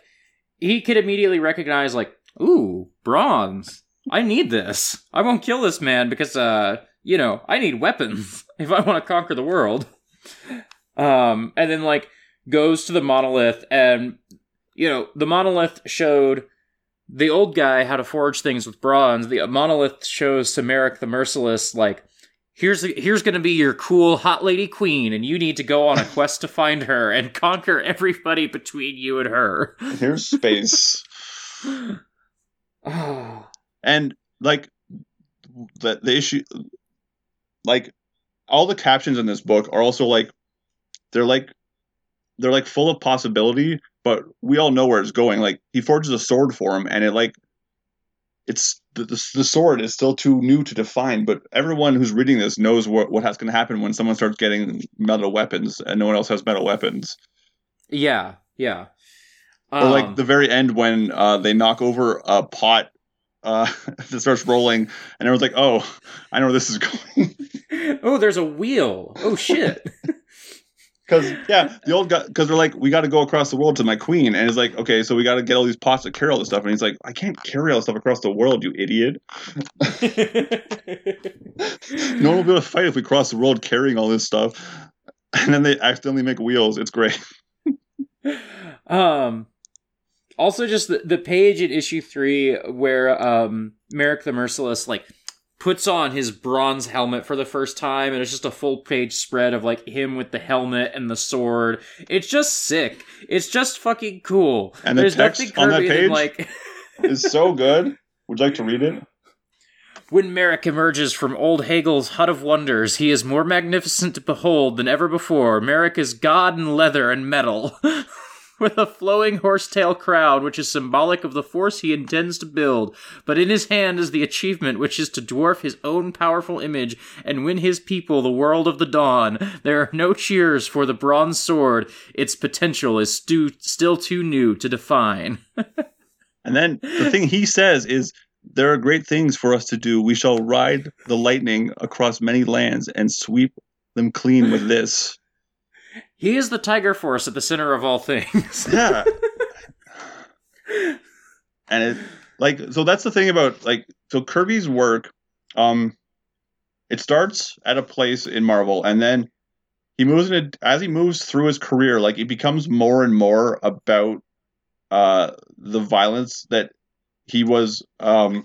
he could immediately recognize like, ooh, bronze. I need this. I won't kill this man because uh, you know, I need weapons if I want to conquer the world. Um, and then like goes to the monolith and you know, the monolith showed the old guy how to forge things with bronze. The monolith shows Merrick the Merciless like here's here's going to be your cool hot lady queen and you need to go on a quest to find her and conquer everybody between you and her Here's space. oh and like the the issue like all the captions in this book are also like they're like they're like full of possibility but we all know where it's going like he forges a sword for him and it like it's the, the, the sword is still too new to define but everyone who's reading this knows what what has going to happen when someone starts getting metal weapons and no one else has metal weapons. Yeah yeah. Or Um, like the very end when uh, they knock over a pot uh, that starts rolling and everyone's like oh i know where this is going. Oh there's a wheel. Oh shit Because yeah, the old guy. Because they're like, we got to go across the world to my queen, and it's like, okay, so we got to get all these pots to carry all this stuff, and he's like, I can't carry all this stuff across the world, you idiot. No one will be able to fight if we cross the world carrying all this stuff. And then they accidentally make wheels. It's great. um also just the, the page in issue three where um merrick the merciless like puts on his bronze helmet for the first time and it's just a full page spread of like him with the helmet and the sword it's just sick it's just fucking cool And the there's text nothing on that Kirby than page? like It's so good. Would you like to read it? When Merrick emerges from old Hagel's hut of wonders, he is more magnificent to behold than ever before. Merrick is god in leather and metal, with a flowing horsetail crown, which is symbolic of the force he intends to build. But in his hand is the achievement, which is to dwarf his own powerful image and win his people the world of the dawn. There are no cheers for the bronze sword; its potential is stu- still too new to define. And then the thing he says is, there are great things for us to do. We shall ride the lightning across many lands and sweep them clean with this. He is the Tiger Force at the center of all things. Yeah. and it like so that's the thing about like so Kirby's work um it starts at a place in Marvel and then he moves in it as he moves through his career like it becomes more and more about uh the violence that he was um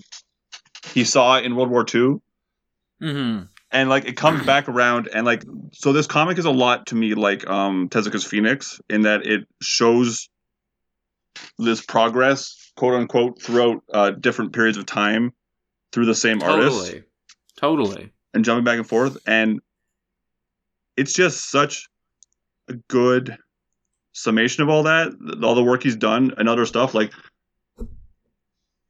he saw in World War II hmm and like it comes back around and like so this comic is a lot to me like um Tezuka's Phoenix in that it shows this progress quote unquote throughout uh different periods of time through the same artist Totally. Totally. and jumping back and forth. And it's just such a good summation of all that all the work he's done and other stuff. Like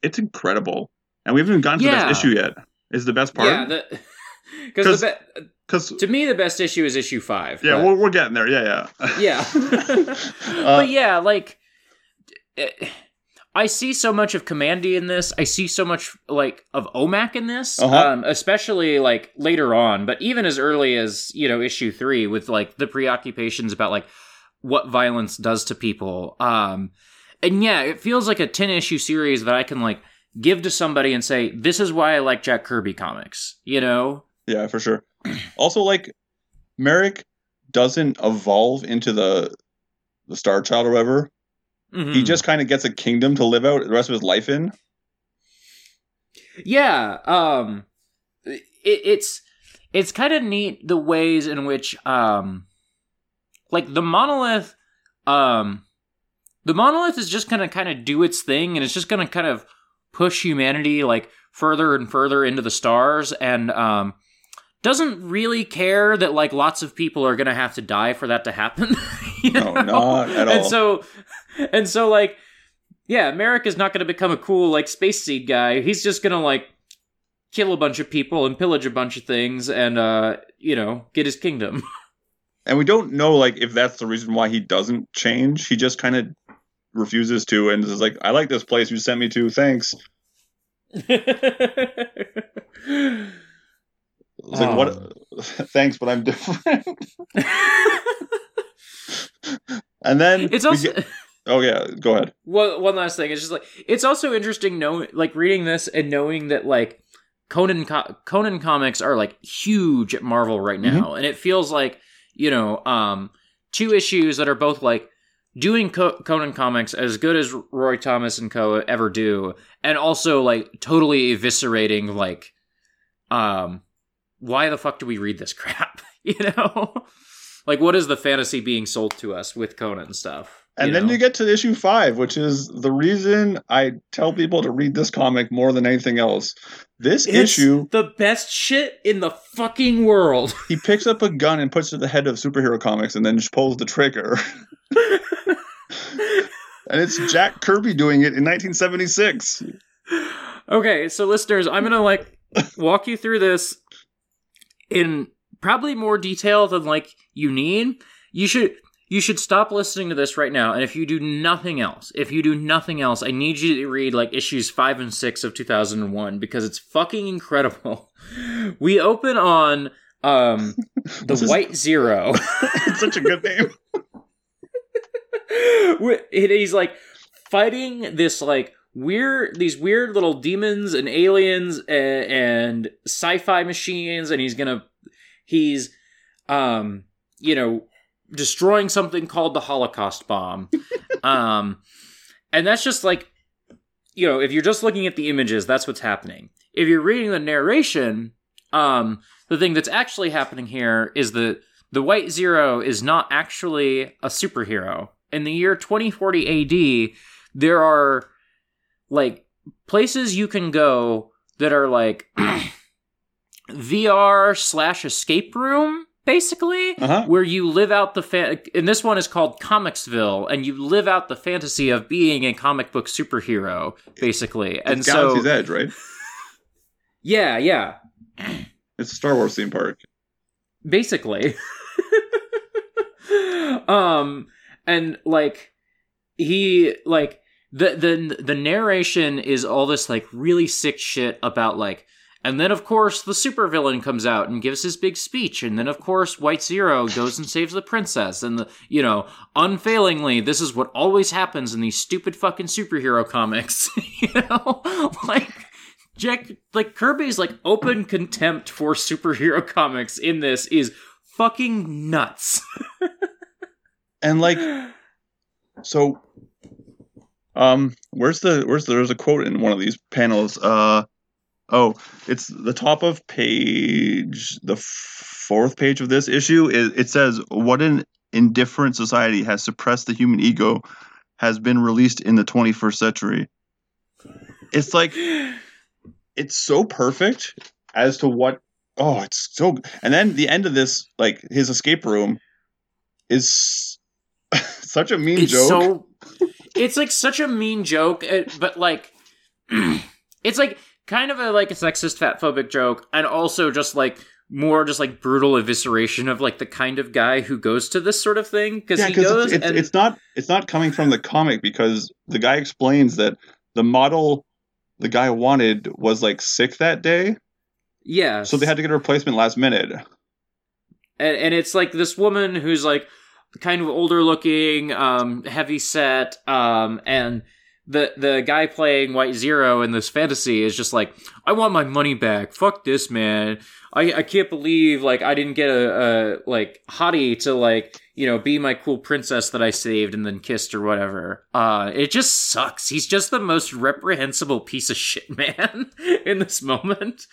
it's incredible. And we haven't even gotten to the best issue yet is the best part. Yeah, because the be- because to me the best issue is issue five. yeah but- we're, we're getting there yeah yeah yeah. Uh, but yeah, like eh, I see so much of Kamandi in this. I see so much like of Omac in this, Uh-huh. um, especially like later on. But even as early as you know issue three, with like the preoccupations about like what violence does to people. Um, and yeah, it feels like a ten issue series that I can like give to somebody and say, "This is why I like Jack Kirby comics." You know? Yeah, for sure. Also, like Merrick doesn't evolve into the the Star Child or whatever. Mhm. He just kind of gets a kingdom to live out the rest of his life in. Yeah, um it, it's it's kind of neat the ways in which um like the monolith um the monolith is just to kind of do its thing and it's just going to kind of push humanity like further and further into the stars and um doesn't really care that like lots of people are going to have to die for that to happen. you No, know? not at all. And so and so like yeah, Merrick is not going to become a cool like space seed guy. He's just going to like kill a bunch of people and pillage a bunch of things and uh you know, get his kingdom. And we don't know like if that's the reason why he doesn't change. He just kind of refuses to and is like, "I like this place you sent me to. Thanks." It's like, "What? Thanks, but I'm different." and then it's also get- oh yeah, go ahead. one one last thing. It's just like it's also interesting knowing like reading this and knowing that like Conan co- Conan comics are like huge at Marvel right now, and it feels like you know um two issues that are both like doing Co- Conan comics as good as Roy Thomas and Co ever do, and also like totally eviscerating like um why the fuck do we read this crap? you know, like what is the fantasy being sold to us with Conan and stuff? And then know? you get to issue five, which is the reason I tell people to read this comic more than anything else. This It's issue, the best shit in the fucking world. he picks up a gun and puts it to the head of superhero comics and then just pulls the trigger. and it's Jack Kirby doing it in 1976. okay, so listeners, I'm gonna like walk you through this in probably more detail than like you need. You should you should stop listening to this right now, and if you do nothing else, if you do nothing else, I need you to read like issues five and six of 2001 because it's fucking incredible. We open on um the is- White Zero. it's such a good name. He's like fighting this like weird these weird little demons and aliens and, and sci-fi machines and he's gonna he's um you know destroying something called the holocaust bomb. Um and that's just like you know if you're just looking at the images that's what's happening. If you're reading the narration um the thing that's actually happening here is that the white zero is not actually a superhero. In the year 2040 AD, there are like places you can go that are like VR slash escape room, basically, Uh-huh. where you live out the fan. And this one is called Comicsville, and you live out the fantasy of being a comic book superhero, basically. And It's so, Galaxy's Edge, right? yeah, yeah, It's a Star Wars theme park. basically um and like he like the the the narration is all this like really sick shit about like and then of course the supervillain comes out and gives his big speech and then of course white zero goes and saves the princess and the you know unfailingly this is what always happens in these stupid fucking superhero comics you know like Jack like Kirby's like open contempt for superhero comics in this is fucking nuts. And like, so, um, where's the where's the, there's a quote in one of these panels. Uh, oh, it's the top of page the fourth page of this issue. It, it says, "What an indifferent society has suppressed the human ego, has been released in the 21st century." It's like it's so perfect as to what. Oh, it's so. And then the end of this, like his escape room, is such a mean it's joke. so it's like such a mean joke, uh, but like it's like kind of a like a sexist fatphobic joke and also just like more just like brutal evisceration of like the kind of guy who goes to this sort of thing because yeah, he goes it's, it's, and it's not it's not coming from the comic because the guy explains that the model the guy wanted was like sick that day, yeah so they had to get a replacement last minute. and, and it's like this woman who's like kind of older looking um heavy set um and the the guy playing white zero in this fantasy is just like i want my money back. Fuck this man. I i can't believe like i didn't get a, a like hottie to like you know be my cool princess that i saved and then kissed or whatever. Uh it just sucks. He's just the most reprehensible piece of shit man in this moment.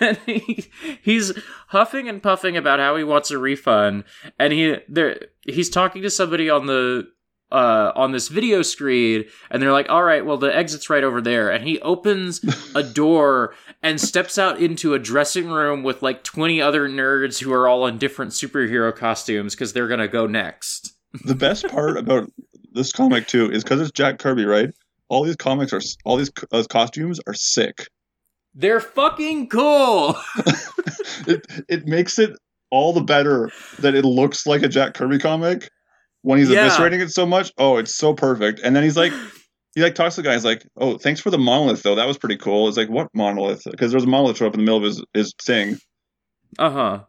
And he, he's huffing and puffing about how he wants a refund. And he there he's talking to somebody on the uh on this video screen and they're like all right well the exit's right over there and he opens a door and steps out into a dressing room with like 20 other nerds who are all in different superhero costumes because they're gonna go next The best part about this comic too is because it's Jack Kirby, right? All these comics are all these uh, costumes are sick. they're fucking cool It it makes it all the better that it looks like a Jack Kirby comic when he's Yeah. eviscerating it so much. Oh, it's so perfect. And then he's like, he like talks to the guy. He's like, "Oh, thanks for the monolith, though. That was pretty cool." It's like, "What monolith?" Because there's a monolith show up in the middle of his his thing, uh-huh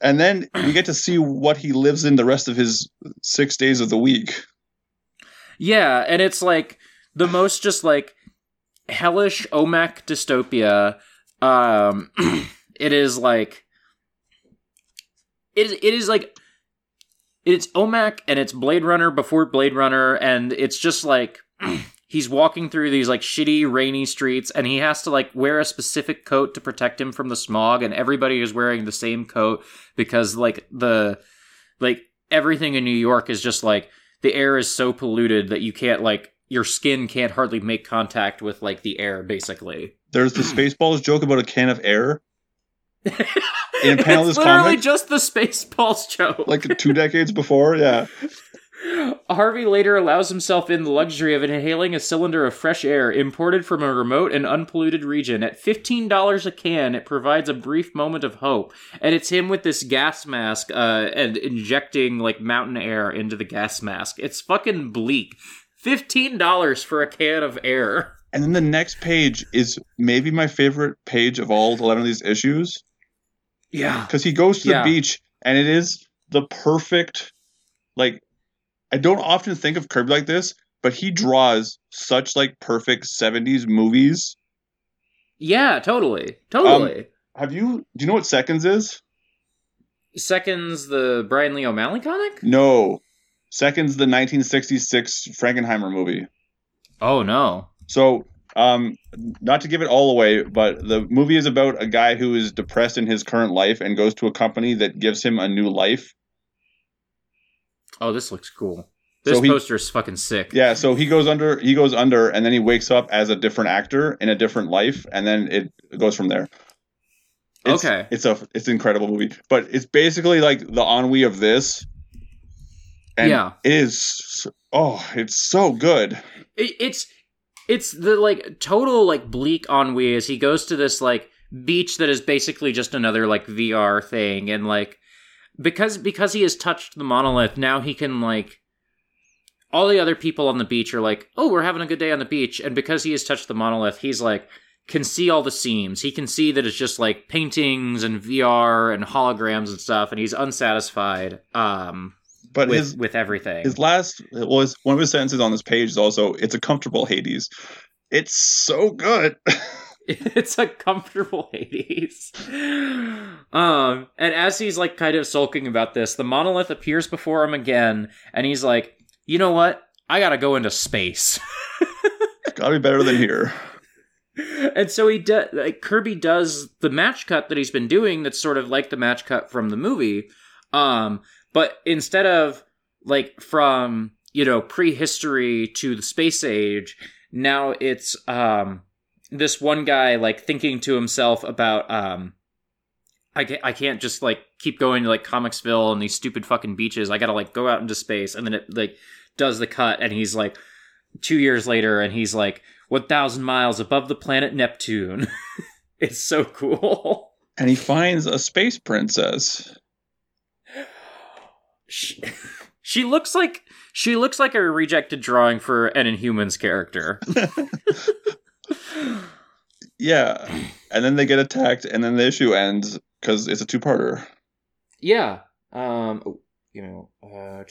and then we get to see what he lives in the rest of his six days of the week. Yeah, and it's like the most just like hellish OMAC dystopia. Um it is like it it is like it's OMAC and it's Blade Runner before Blade Runner and it's just like he's walking through these like shitty rainy streets and he has to like wear a specific coat to protect him from the smog and everybody is wearing the same coat because like the like everything in New York is just like the air is so polluted that you can't like your skin can't hardly make contact with like the air basically. There's the Spaceballs joke about a can of air. In a panel it's this literally comic? just the Spaceballs joke. Like two decades before, yeah. Harvey later allows himself in the luxury of inhaling a cylinder of fresh air imported from a remote and unpolluted region. At $15 a can, it provides a brief moment of hope. And it's him with this gas mask uh, and injecting like mountain air into the gas mask. It's fucking bleak. $15 for a can of air. And then the next page is maybe my favorite page of all 11 of these issues Yeah. because he goes to the Yeah. beach and it is the perfect, like, I don't often think of Kirby like this, but he draws such like perfect 70s movies. Yeah, totally. Totally. Um, have you, do you know what Seconds is? Seconds the Brian Lee O'Malley comic? No. Seconds, the 1966 Frankenheimer movie. Oh no. So, um, not to give it all away, but the movie is about a guy who is depressed in his current life and goes to a company that gives him a new life. Oh, this looks cool. This So he- poster is fucking sick. Yeah, so he goes under, he goes under, and then he wakes up as a different actor in a different life, and then it goes from there. It's, Okay. it's a it's an incredible movie, but it's basically like the ennui of this. And Yeah. it is. Oh, it's so good. it, it's it's the like total like bleak ennui as he goes to this like beach that is basically just another like VR thing and like because because he has touched the monolith now he can like all the other people on the beach are like oh we're having a good day on the beach. And because he has touched the monolith he's like can see all the seams. He can see that it's just like paintings and VR and holograms and stuff and he's unsatisfied um But with his with everything his last well, his, one of his sentences on this page is also it's a comfortable Hades. It's so good. it's a comfortable Hades. Um, and as he's like kind of sulking about this, the monolith appears before him again, and he's like, "You know what? I gotta go into space." it's gotta be better than here. and so he does. Like Kirby does the match cut that he's been doing. That's sort of like the match cut from the movie. Um, but instead of like from you know prehistory to the space age, now it's um this one guy like thinking to himself about um. I can't, I can't just like keep going to like Comicsville and these stupid fucking beaches. I gotta like go out into space, and then it like does the cut, and he's like two years later, and he's like 1,000 miles above the planet Neptune. it's so cool. And he finds a space princess. She, she looks like she looks like a rejected drawing for an Inhumans character. Yeah. And then they get attacked, and then the issue ends because it's a two parter. yeah. Um. oh, You know. Uh.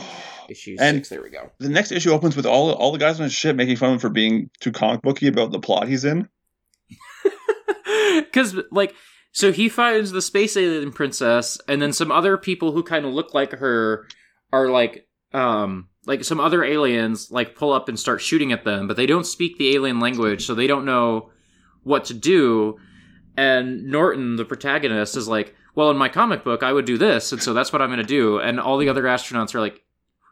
Issue And- six. There we go. The next issue opens with all all the guys on his ship making fun of him for being too comic booky about the plot he's in. Because like. So he finds the space alien princess, and then some other people who kind of look like her are like, um, like some other aliens like pull up and start shooting at them, but they don't speak the alien language, so they don't know what to do. And Norton, the protagonist, is like, "Well, in my comic book, I would do this, and so that's what I'm going to do." And all the other astronauts are like,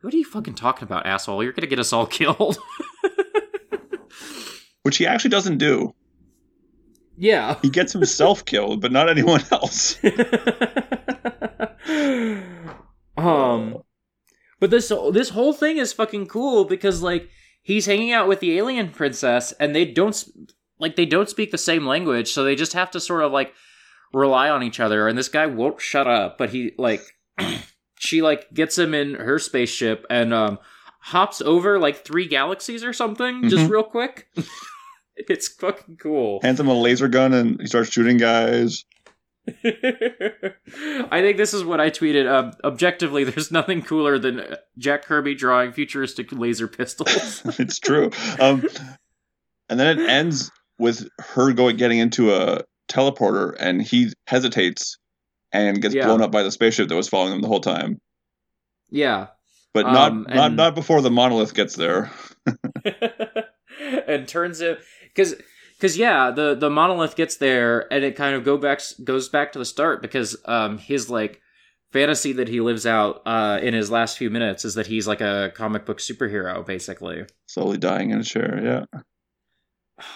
"What are you fucking talking about, asshole? You're going to get us all killed." Which he actually doesn't do. Yeah. He gets himself killed, but not anyone else. um but this this whole thing is fucking cool because like he's hanging out with the alien princess and they don't like they don't speak the same language so they just have to sort of like rely on each other and this guy won't shut up but he like she like gets him in her spaceship and um hops over like three galaxies or something just Mhm. real quick it's fucking cool Hands him a laser gun, and he starts shooting guys. I think this is what I tweeted. Um, objectively, there's nothing cooler than Jack Kirby drawing futuristic laser pistols. it's true. Um, and then it ends with her going getting into a teleporter, and he hesitates and gets Yeah. blown up by the spaceship that was following him the whole time. yeah. But not Um, not and- not before the monolith gets there. and turns it because because yeah, the the monolith gets there and it kind of go back goes back to the start because um his like fantasy that he lives out uh in his last few minutes is that he's like a comic book superhero basically. Slowly dying in a chair. Yeah.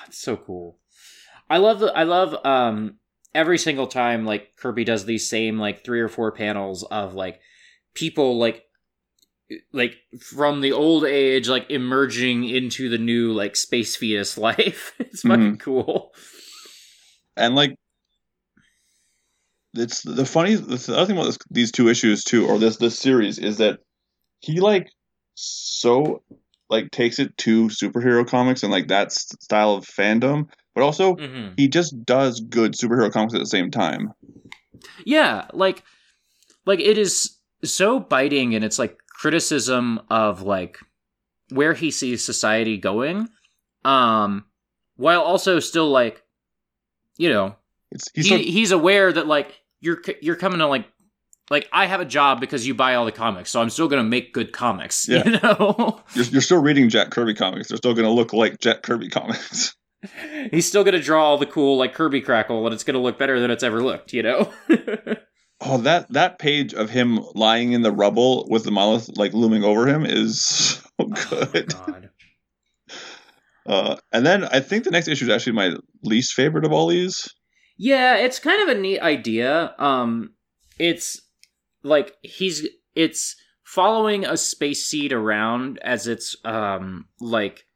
It's so cool. I love the I love um every single time like Kirby does these same like three or four panels of like people like like from the old age like emerging into the new like space fetus life. it's fucking cool. and like it's the funny the other thing about this, these two issues too or this this series is that he like so like takes it to superhero comics and like that style of fandom but also hmm he just does good superhero comics at the same time Yeah, like like it is so biting and its like criticism of like where he sees society going um while also still like you know it's he's he, so, he's aware that like you're you're coming to like like I have a job because you buy all the comics, so I'm still gonna make good comics. Yeah. You know, you're, you're still reading Jack Kirby comics they're still going to look like Jack Kirby comics he's still gonna draw all the cool like Kirby crackle, and it's gonna look better than it's ever looked. You know. oh that that page of him lying in the rubble with the monolith like looming over him is so good Oh, God. uh and then I think the next issue is actually my least favorite of all these Yeah, it's kind of a neat idea. Um, it's like he's it's following a space seed around as it's um like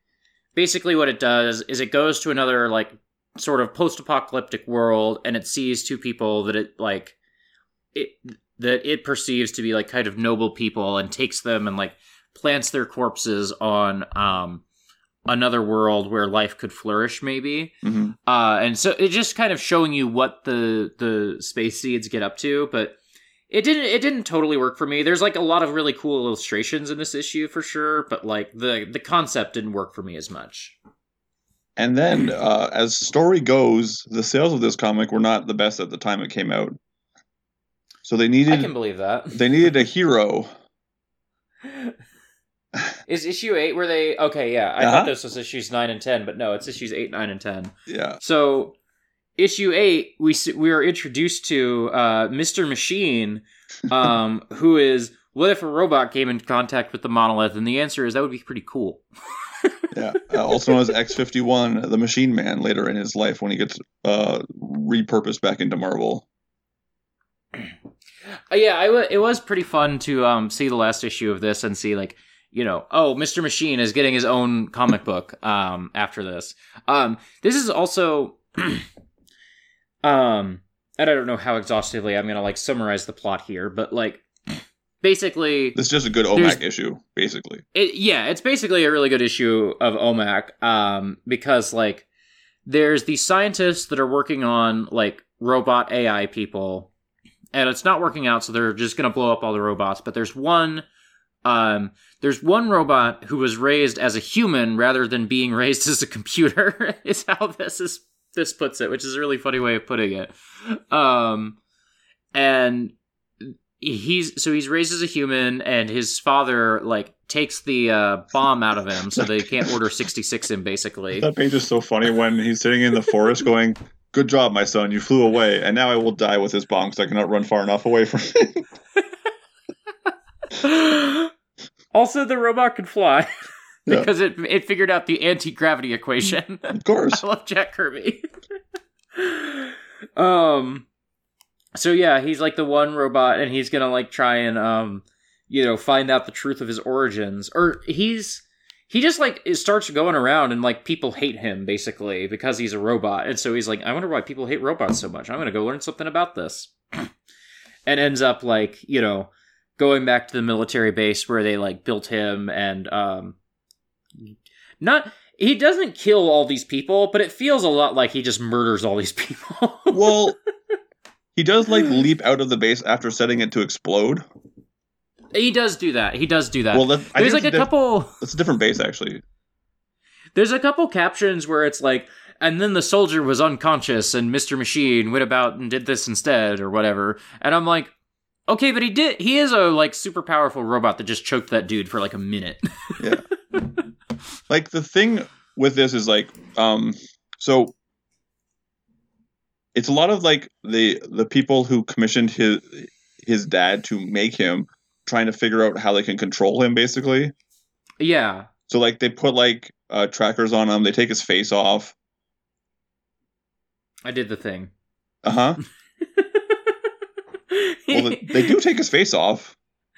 basically what it does is it goes to another like sort of post-apocalyptic world and it sees two people that it like it that it perceives to be like kind of noble people and takes them and like plants their corpses on um another world where life could flourish maybe hmm uh, and so it's just kind of showing you what the the space seeds get up to, but it didn't it didn't totally work for me. There's like a lot of really cool illustrations in this issue for sure, but like the the concept didn't work for me as much. And then, uh, as story goes, the sales of this comic were not the best at the time it came out. So they needed. I can believe that. they needed a hero. Is issue eight where they? Okay, yeah, I Uh-huh. thought this was issues nine and ten, but no, it's issues eight, nine, and ten. Yeah, So issue eight, we s- we are introduced to uh, Mister Machine, um, who is what if a robot came in contact with the monolith? And the answer is that would be pretty cool. yeah. Uh, also known as X fifty one, the Machine Man. Later in his life, when he gets uh, repurposed back into Marvel. Uh, yeah, I w- it was pretty fun to um, see the last issue of this and see like you know, oh, Mr. Machine is getting his own comic book um, after this. Um, this is also, um, and I don't know how exhaustively I'm gonna like summarize the plot here, but like basically, This is just a good OMAC issue, basically. it, yeah, it's basically a really good issue of OMAC um, because like there's these scientists that are working on like robot AI people, and it's not working out, so they're just gonna blow up all the robots. But there's one, um, there's one robot who was raised as a human rather than being raised as a computer. is how this is this puts it, which is a really funny way of putting it. Um, and he's so he's raised as a human and his father like takes the uh, bomb out of him so they can't order 66 him basically That page is so funny when he's sitting in the forest going, "Good job, my son. You flew away, and now I will die with this bomb because I cannot run far enough away from it." also the robot could fly Yeah. because it it figured out the anti-gravity equation of course. I love Jack Kirby. um so yeah, he's like the one robot and he's going to like try and um you know, find out the truth of his origins or he's he just like it starts going around and like people hate him basically because he's a robot. And so he's like, I wonder why people hate robots so much. I'm going to go learn something about this. and ends up like, you know, going back to the military base where they like built him and um not he doesn't kill all these people, but it feels a lot like he just murders all these people. Well, he does like leap out of the base after setting it to explode. He does do that. He does do that. Well, that, there's like a diff- couple It's a different base, actually. there's a couple captions where it's like and then the soldier was unconscious and Mr. Machine went about and did this instead or whatever. And I'm like, okay, but he did he is a like super powerful robot that just choked that dude for like a minute. Yeah. Like the thing with this is like um so it's a lot of like the the people who commissioned his his dad to make him trying to figure out how they can control him basically. Yeah. so like they put like uh trackers on him. They take his face off. I did the thing. uh-huh. Well they, they do take his face off.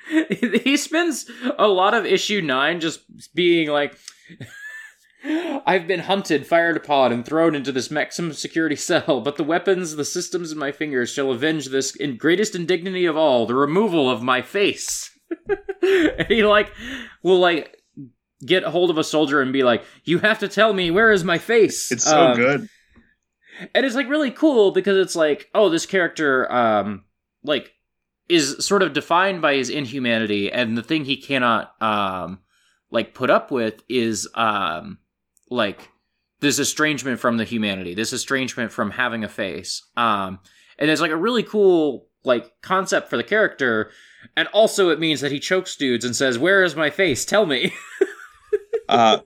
He spends a lot of issue nine just being like I've been hunted, fired upon, and thrown into this maximum security cell, but the weapons, the systems in my fingers shall avenge this in greatest indignity of all, the removal of my face. and he like will like get hold of a soldier and be like, You have to tell me where is my face? it's so Um, good and it's like really cool because it's like oh this character um like is sort of defined by his inhumanity and the thing he cannot um like put up with is um like this estrangement from the humanity this estrangement from having a face um and it's like a really cool like concept for the character and also it means that he chokes dudes and says where is my face? Tell me. Uh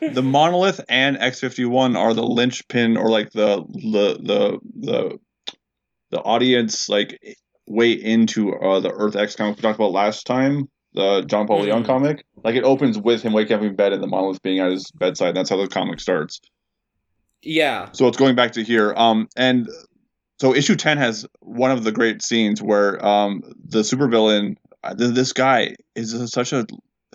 the monolith and x51 are the linchpin or like the the the the, the audience like way into uh, the earth x comic we talked about last time the john paul leon Mhm. comic like it opens with him waking up in bed and the monolith being at his bedside. That's how the comic starts. Yeah. So it's going back to here. Um and so issue 10 has one of the great scenes where um the supervillain uh, this guy is such a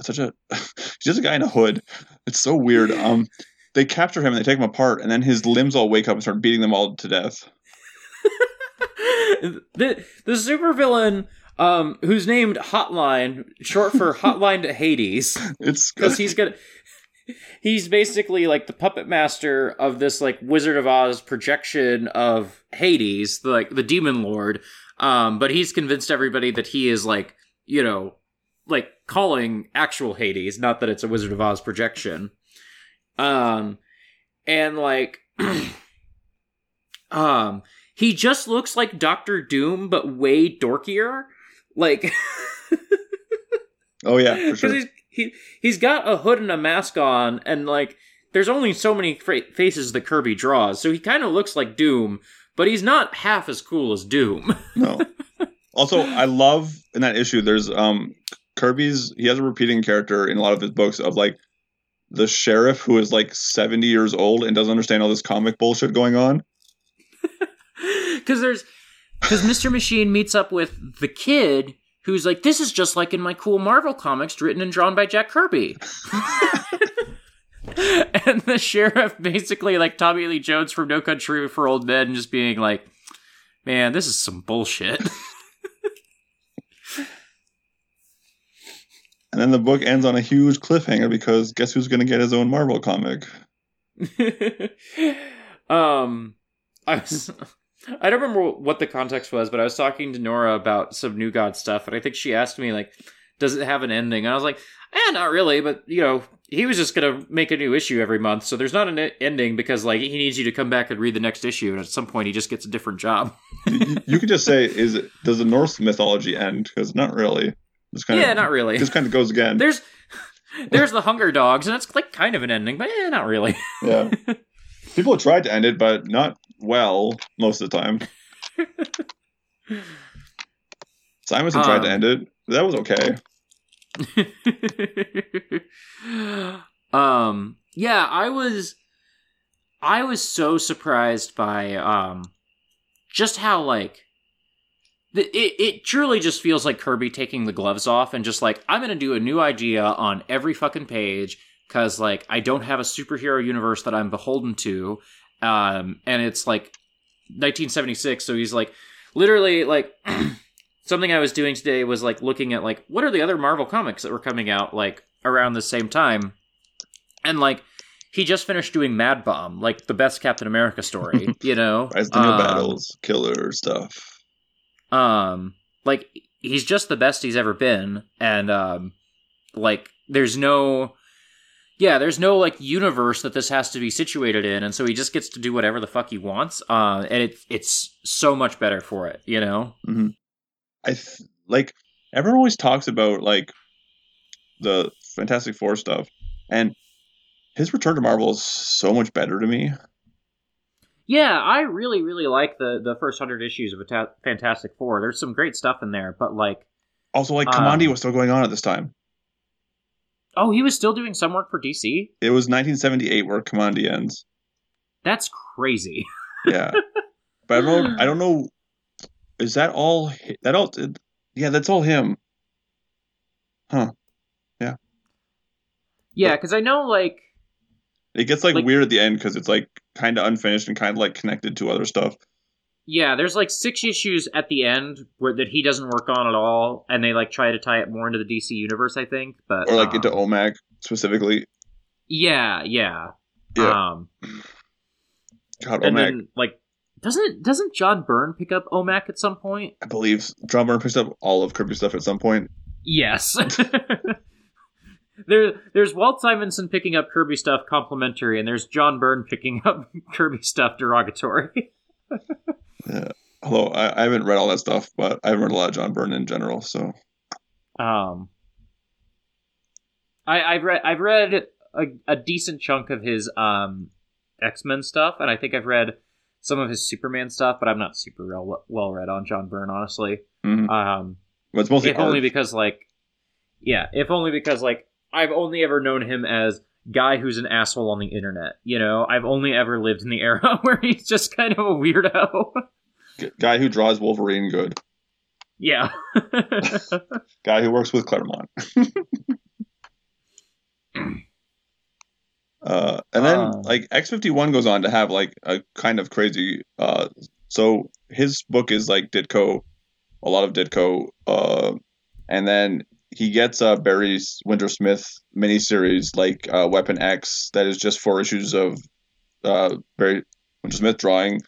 such a he's just a guy in a hood. It's so weird. Um they capture him and they take him apart and then his limbs all wake up and start beating them all to death. The the supervillain um who's named Hotline, short for Hotline to Hades, it's because he's gonna he's basically like the puppet master of this like Wizard of Oz projection of Hades, the, like the demon lord. Um, but he's convinced everybody that he is like you know like calling actual Hades, not that it's a Wizard of Oz projection. Um, and like um he just looks like Doctor Doom, but way dorkier. Like, oh yeah for because sure. he's he he's got a hood and a mask on, and like, there's only so many faces that Kirby draws, so he kind of looks like Doom, but he's not half as cool as Doom. no. Also i love in that issue there's um kirby's he has a repeating character in a lot of his books of like the sheriff who is like 70 years old and doesn't understand all this comic bullshit going on. Because there's because Mr. Machine meets up with the kid. Who's like, this is just like in my cool Marvel comics written and drawn by Jack Kirby. and the sheriff basically like Tommy Lee Jones from No Country for Old Men just being like, man, this is some bullshit. And then the book ends on a huge cliffhanger because guess who's going to get his own Marvel comic? um, I was. I don't remember what the context was, but I was talking to Nora about some New God stuff, and I think she asked me like, "Does it have an ending?" And I was like, "Eh, not really." But you know, he was just gonna make a new issue every month, so there's not an ending because like he needs you to come back and read the next issue, and at some point he just gets a different job. you, could just say, "Is it does the Norse mythology end?" Because not really. Just kind yeah, of not really. just kind of goes again. There's there's the Hunger Dogs, and it's like kind of an ending, but eh, not really. Yeah. People have tried to end it, but not well most of the time. Simonson tried to Um, end it. That was okay. um yeah i was i was so surprised by um just how like it, it truly just feels like kirby taking the gloves off and just like i'm gonna do a new idea on every fucking page because like i don't have a superhero universe that i'm beholden to um and it's like 1976 so he's like literally like something I was doing today was like looking at like what are the other Marvel comics that were coming out like around the same time, and like he just finished doing Mad Bomb, like the best Captain America story, you know, Rise the new Um, battles, killer stuff. Um, like he's just the best he's ever been, and um, like there's no. Yeah, there's no like universe that this has to be situated in, and so he just gets to do whatever the fuck he wants. Uh, and it's it's so much better for it, you know. I th- like everyone always talks about like the Fantastic Four stuff, and his return to Marvel is so much better to me. Yeah, I really, really like the the first hundred issues of a Fantastic Four. There's some great stuff in there, but like, also like Kamandi um, was still going on at this time. Oh, he was still doing some work for DC. It was 1978 where Kamandi ends. That's crazy. yeah, but I don't. Know, I don't know. Is that all? That all? Yeah, that's all him. Huh. Yeah. Yeah, because I know like it gets like, like weird at the end because it's like kind of unfinished and kind of like connected to other stuff. Yeah, there's like six issues at the end where that he doesn't work on at all, and they like try to tie it more into the DC universe, I think. But or like um, into OMAC specifically. Yeah, yeah, yeah. Um, God, and then like doesn't doesn't John Byrne pick up OMAC at some point? I believe John Byrne picks up all of Kirby stuff at some point. Yes. there, there's Walt Simonson picking up Kirby stuff complimentary, and there's John Byrne picking up Kirby stuff derogatory. yeah. Although I, I, haven't read all that stuff, but I haven't read a lot of John Byrne in general. So, um, I, I've read I've read a, a decent chunk of his um X Men stuff, and I think I've read some of his Superman stuff, but I'm not super well, well read on John Byrne, honestly. Mm-hmm. Um, it's mostly if art. only because like, yeah, if only because like I've only ever known him as guy who's an asshole on the internet. You know, I've only ever lived in the era where he's just kind of a weirdo. guy who draws Wolverine good. Yeah. guy who works with Claremont. uh, and then um, like X fifty one goes on to have like a kind of crazy. Uh, so his book is like Ditko, a lot of Ditko. Uh, and then he gets a Barry Windsor-Smith miniseries like uh, Weapon X that is just four issues of uh, Barry Windsor-Smith drawing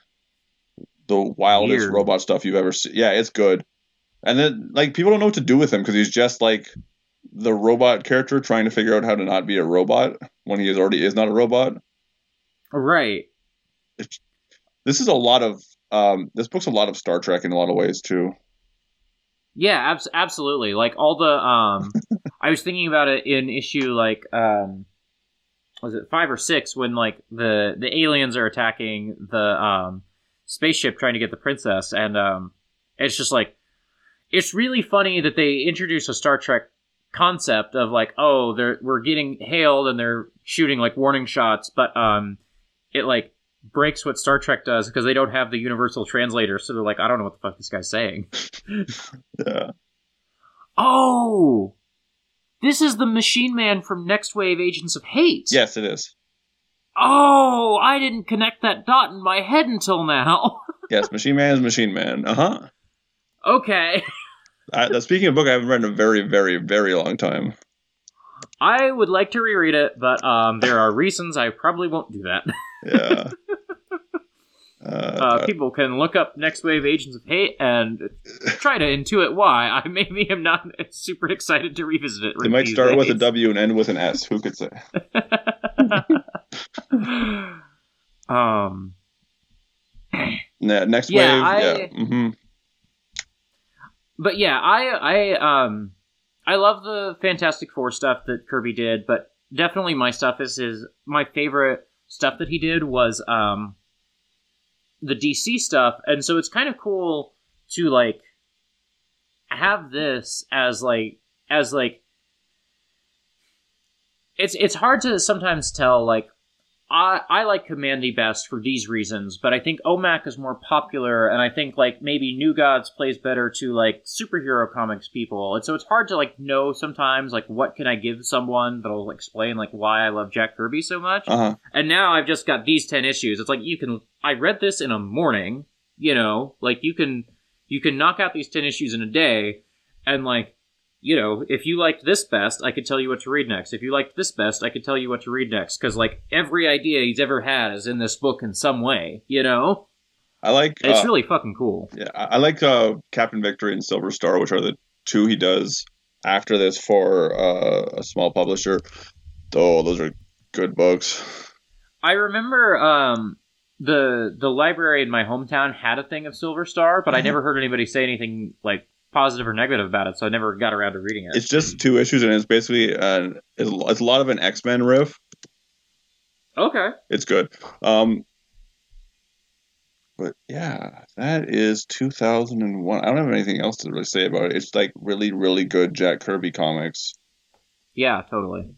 the wildest Weird. robot stuff you've ever seen. Yeah, it's good. And then like people don't know what to do with him because he's just like the robot character trying to figure out how to not be a robot when he is already is not a robot. Right. It's, this is a lot of um, this book's a lot of Star Trek in a lot of ways too. Yeah, abs- absolutely. Like all the um I was thinking about it in issue like um was it 5 or 6 when like the the aliens are attacking the um spaceship trying to get the princess and um it's just like it's really funny that they introduce a Star Trek concept of like oh they're we're getting hailed and they're shooting like warning shots but um it like breaks what Star Trek does because they don't have the universal translator, so they're like, I don't know what the fuck this guy's saying. yeah. Oh, this is the Machine Man from Next Wave Agents of Hate. Yes, it is. Oh, I didn't connect that dot in my head until now. yes, Machine Man is Machine Man. Uh huh. Okay. I, speaking of book, I haven't read in a very, very, very long time. I would like to reread it, but um, there are reasons I probably won't do that. yeah. Uh, uh, people can look up Next Wave Agents of Hate and try to intuit why. I maybe am not super excited to revisit it. It might start days. with a W and end with an S. Who could say? um. Nah, next yeah, wave, I, yeah. Mm-hmm. But yeah, I I um I love the Fantastic Four stuff that Kirby did, but definitely my stuff is his my favorite stuff that he did was um the DC stuff, and so it's kind of cool to like have this as like as like it's it's hard to sometimes tell like I, I like Kamandi best for these reasons, but I think OMAC is more popular, and I think like maybe New Gods plays better to like superhero comics people, and so it's hard to like know sometimes like what can I give someone that'll explain like why I love Jack Kirby so much. Uh-huh. And now I've just got these ten issues. It's like you can I read this in a morning, you know, like you can you can knock out these ten issues in a day, and like you know, if you liked this best, I could tell you what to read next. If you liked this best, I could tell you what to read next. Because, like, every idea he's ever had is in this book in some way, you know? I like. It's uh, really fucking cool. Yeah, I like uh, Captain Victory and Silver Star, which are the two he does after this for uh, a small publisher. Oh, those are good books. I remember um, the the library in my hometown had a thing of Silver Star, but mm-hmm. I never heard anybody say anything like positive or negative about it, so I never got around to reading it. It's just two issues, and it's basically uh, it's, it's a lot of an X Men riff. Okay. It's good. Um, but yeah, that is 2001. I don't have anything else to really say about it. It's like really, really good Jack Kirby comics. Yeah, totally.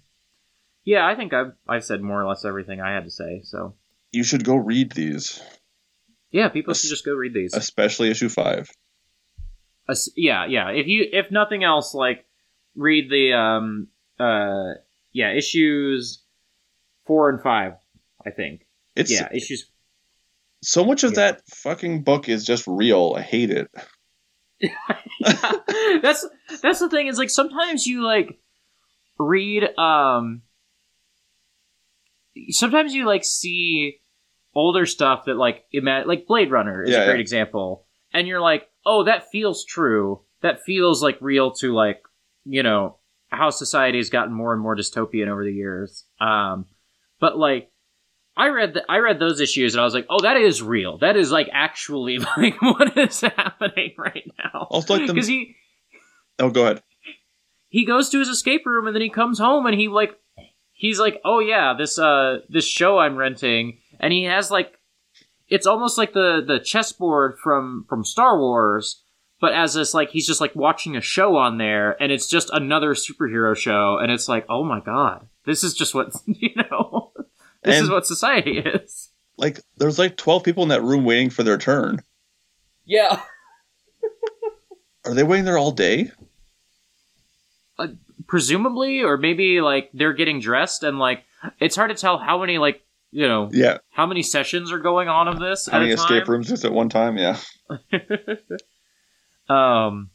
Yeah, I think I've I've said more or less everything I had to say. So You should go read these, yeah, people should just go read these. especially issue five. As- yeah, yeah. If you if nothing else, like read the um uh yeah issues four and five. I think. It's yeah, issues. so much of Yeah. that fucking book is just real. I hate it. that's that's the thing is like sometimes you like read um sometimes you like see older stuff that like ima- like Blade Runner is Yeah, a great example and you're like oh that feels true that feels like real to like you know how society has gotten more and more dystopian over the years um but like I read the, I read those issues and I was like, oh, that is real. That is like actually like what is happening right now. Also, like because he Oh, go ahead. he goes to his escape room and then he comes home and he like he's like oh yeah this uh this show i'm renting and he has like it's almost like the the chessboard from from star wars but as this like he's just like watching a show on there and it's just another superhero show and it's like oh my god this is just what you know this is what society is Like, there's like 12 people in that room waiting for their turn. yeah Are they waiting there all day? Uh, presumably or maybe like they're getting dressed and like it's hard to tell how many like you know Yeah. how many sessions are going on of this How many escape rooms just at one time? Yeah. um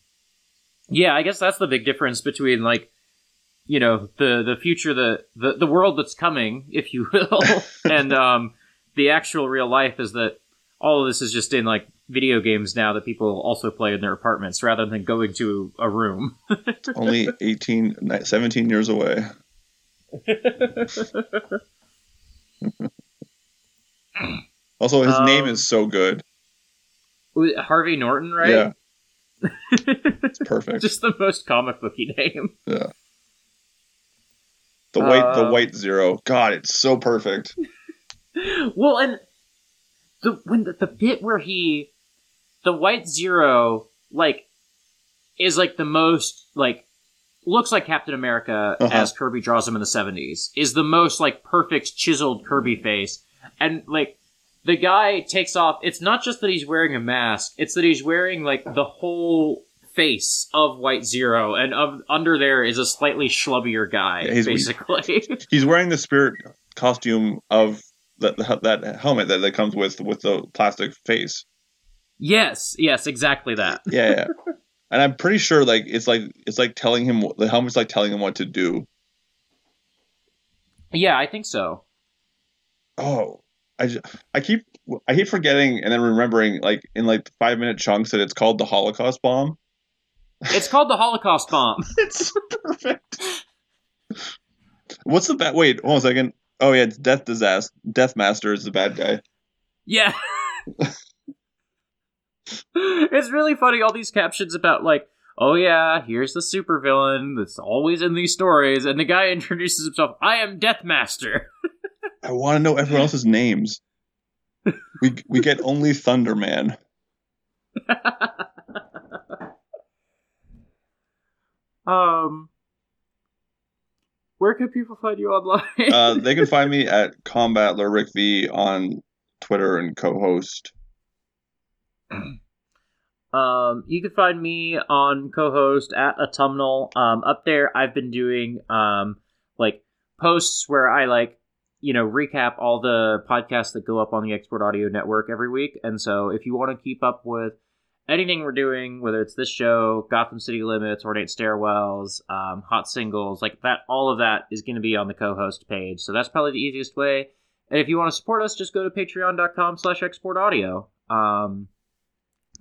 yeah i guess that's the big difference between like you know the the future the the, the world that's coming if you will and um the actual real life is that all of this is just in like video games now that people also play in their apartments rather than going to a room Only 18, 17 years away. Also, his Um, name is so good. harvey norton right Yeah. It's perfect. just the most comic booky name yeah. The white, the uh, white zero. God, it's so perfect. well, and the when the, the bit where he, the white zero, like, is like the most like looks like Captain America Uh-huh. as Kirby draws him in the seventies. Is the most like perfect chiseled Kirby face, and like the guy takes off. It's not just that he's wearing a mask; it's that he's wearing like the whole face of White Zero, and of, under there is a slightly schlubbier guy, Yeah, he's- basically. He's wearing the spirit costume of that that helmet that, that comes with with the plastic face. yes, yes, exactly that. Yeah, yeah. and I'm pretty sure like it's like it's like telling him the helmet's like telling him what to do. Yeah, I think so. Oh, I, ju- I keep I keep forgetting and then remembering like in like five minute chunks that it's called the Holocaust bomb. It's called the Holocaust bomb. It's perfect. What's the bad? Wait, hold on a second. Oh yeah, it's Death Disaster. Death Master is the bad guy. Yeah. it's really funny all these captions about like, oh yeah, here's the supervillain that's always in these stories, and the guy introduces himself, I am Deathmaster. I want to know everyone else's names. We we get only Thunderman. um where can people find you online? Uh, they can find me at Combat Rick V on Twitter and Cohost. Um, you can find me on Cohost at autumnal. Um, up there, I've been doing um like posts where I like you know recap all the podcasts that go up on the Export Audio Network every week. And so, if you want to keep up with anything we're doing, whether it's this show, Gotham City Limits, Ornate Stairwells, um, Hot Singles, like that, all of that is going to be on the Cohost page. So that's probably the easiest way. And if you want to support us, just go to patreon.com/slash export audio. Um,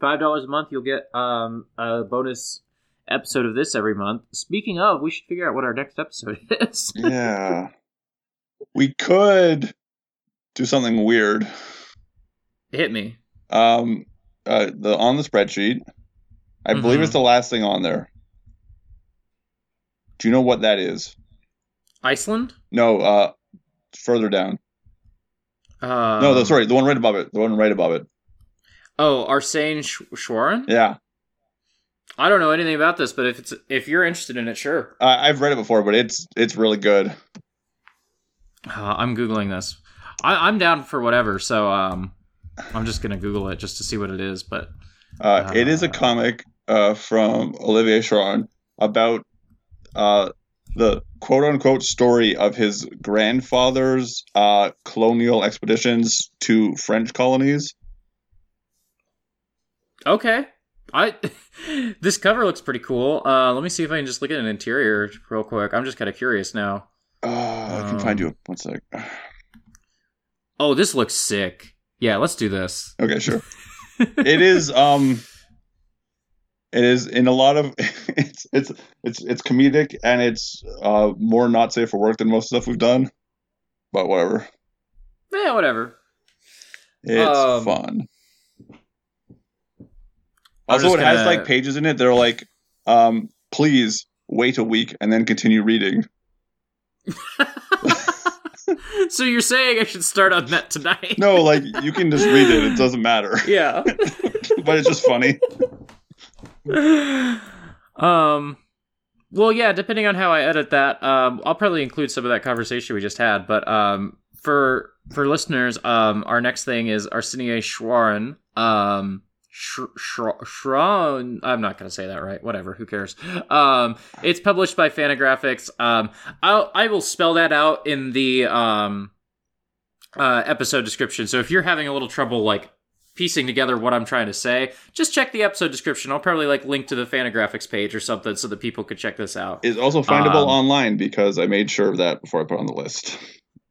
five dollars a month you'll get um a bonus episode of this every month speaking of we should figure out what our next episode is Yeah, we could do something weird. hit me Um, uh, the on the spreadsheet, I believe Mhm. it's the last thing on there. Do you know what that is? iceland No, uh, further down. Um, no, that's right. The one right above it. The one right above it. Oh, Arsene Sh- Schwarren. Yeah, I don't know anything about this, but if it's if you're interested in it, sure. uh, I've read it before, but it's it's really good. Uh, I'm googling this. I, I'm down for whatever, so um, I'm just gonna Google it just to see what it is. But Uh, it is a comic uh, from Olivier Schrauwen about uh, the quote unquote story of his grandfather's uh, colonial expeditions to French colonies. Okay, I this cover looks pretty cool. Uh, let me see if I can just look at an interior real quick. I'm just kind of curious now. Uh, I can find Um. you one sec. Oh, this looks sick. Yeah, let's do this. Okay, sure. it is um it is in a lot of it's it's it's it's comedic and it's uh more not safe for work than most stuff we've done. But whatever. Yeah, whatever. It's Um, fun. I'm Also, it has gonna- like pages in it that are like, um, please wait a week and then continue reading. so you're saying I should start on that tonight? No, like you can just read it; it doesn't matter. Yeah. but it's just funny. um well yeah depending on how i edit that um i'll probably include some of that conversation we just had but um for for listeners um our next thing is arsenie schwarren um Sh- Sh- Schron, I'm not gonna say that right. Whatever, who cares? Um, it's published by Fantagraphics. Um, I'll I will spell that out in the um uh episode description. So if you're having a little trouble like piecing together what I'm trying to say, just check the episode description. I'll probably like link to the Fantagraphics page or something so that people could check this out. It's also findable Um, online because I made sure of that before I put on the list.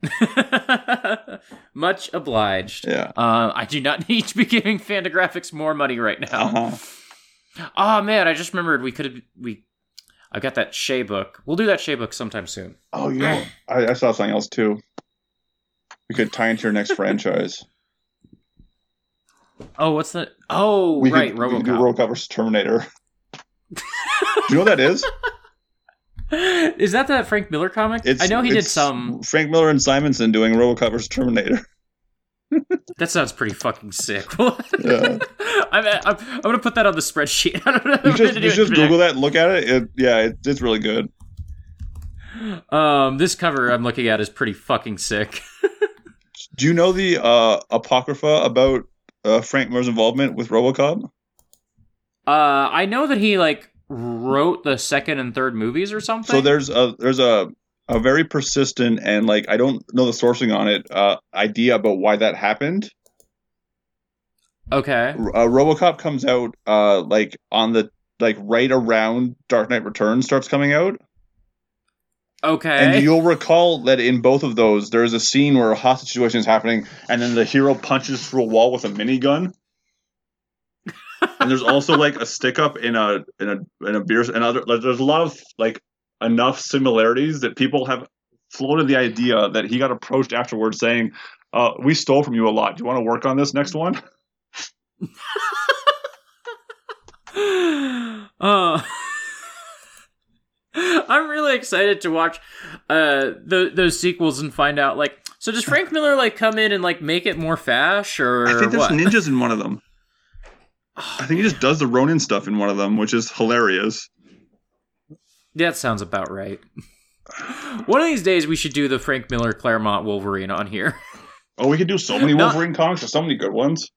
Much obliged. Yeah. Uh, I do not need to be giving Fantagraphics more money right now. Uh-huh. Oh man, I just remembered we could have we. I got that Shea book. We'll do that Shea book sometime soon. Oh, yeah, I, I saw something else too. We could tie into your next franchise. Oh, what's the? Oh, We right, could, we could do RoboCop. RoboCop versus Terminator. do you know what that is? is that the Frank Miller comic? I know he did some. Frank Miller and Simonson doing RoboCop versus Terminator. That sounds pretty fucking sick. Yeah. I'm, I'm, I'm gonna put that on the spreadsheet. I don't know. You just you just. Google that, and look at it. it yeah, it, it's really good. Um, this cover I'm looking at is pretty fucking sick. Do you know the uh, apocrypha about uh, Frank Miller's involvement with RoboCop? Uh, I know that he like wrote the second and third movies or something. So there's a there's a a very persistent and like I don't know the sourcing on it uh, idea about why that happened. okay. uh, RoboCop comes out uh like on the like right around Dark Knight Returns starts coming out, Okay. and you'll recall that in both of those there's a scene where a hostage situation is happening, and then the hero punches through a wall with a minigun. And there's also like a stick up in a in a in a beer and other like, there's a lot of like enough similarities that people have floated the idea that he got approached afterwards saying uh, we stole from you a lot do you want to work on this next one uh, I'm really excited to watch uh the, those sequels and find out like so does Frank Miller like come in and like make it more fash or I think there's what? ninjas in one of them. I think he just does the Ronin stuff in one of them, which is hilarious. that sounds about right. One of these days we should do the Frank Miller Claremont Wolverine on here. Oh, we could do so many. Wolverine comics. There's so many good ones.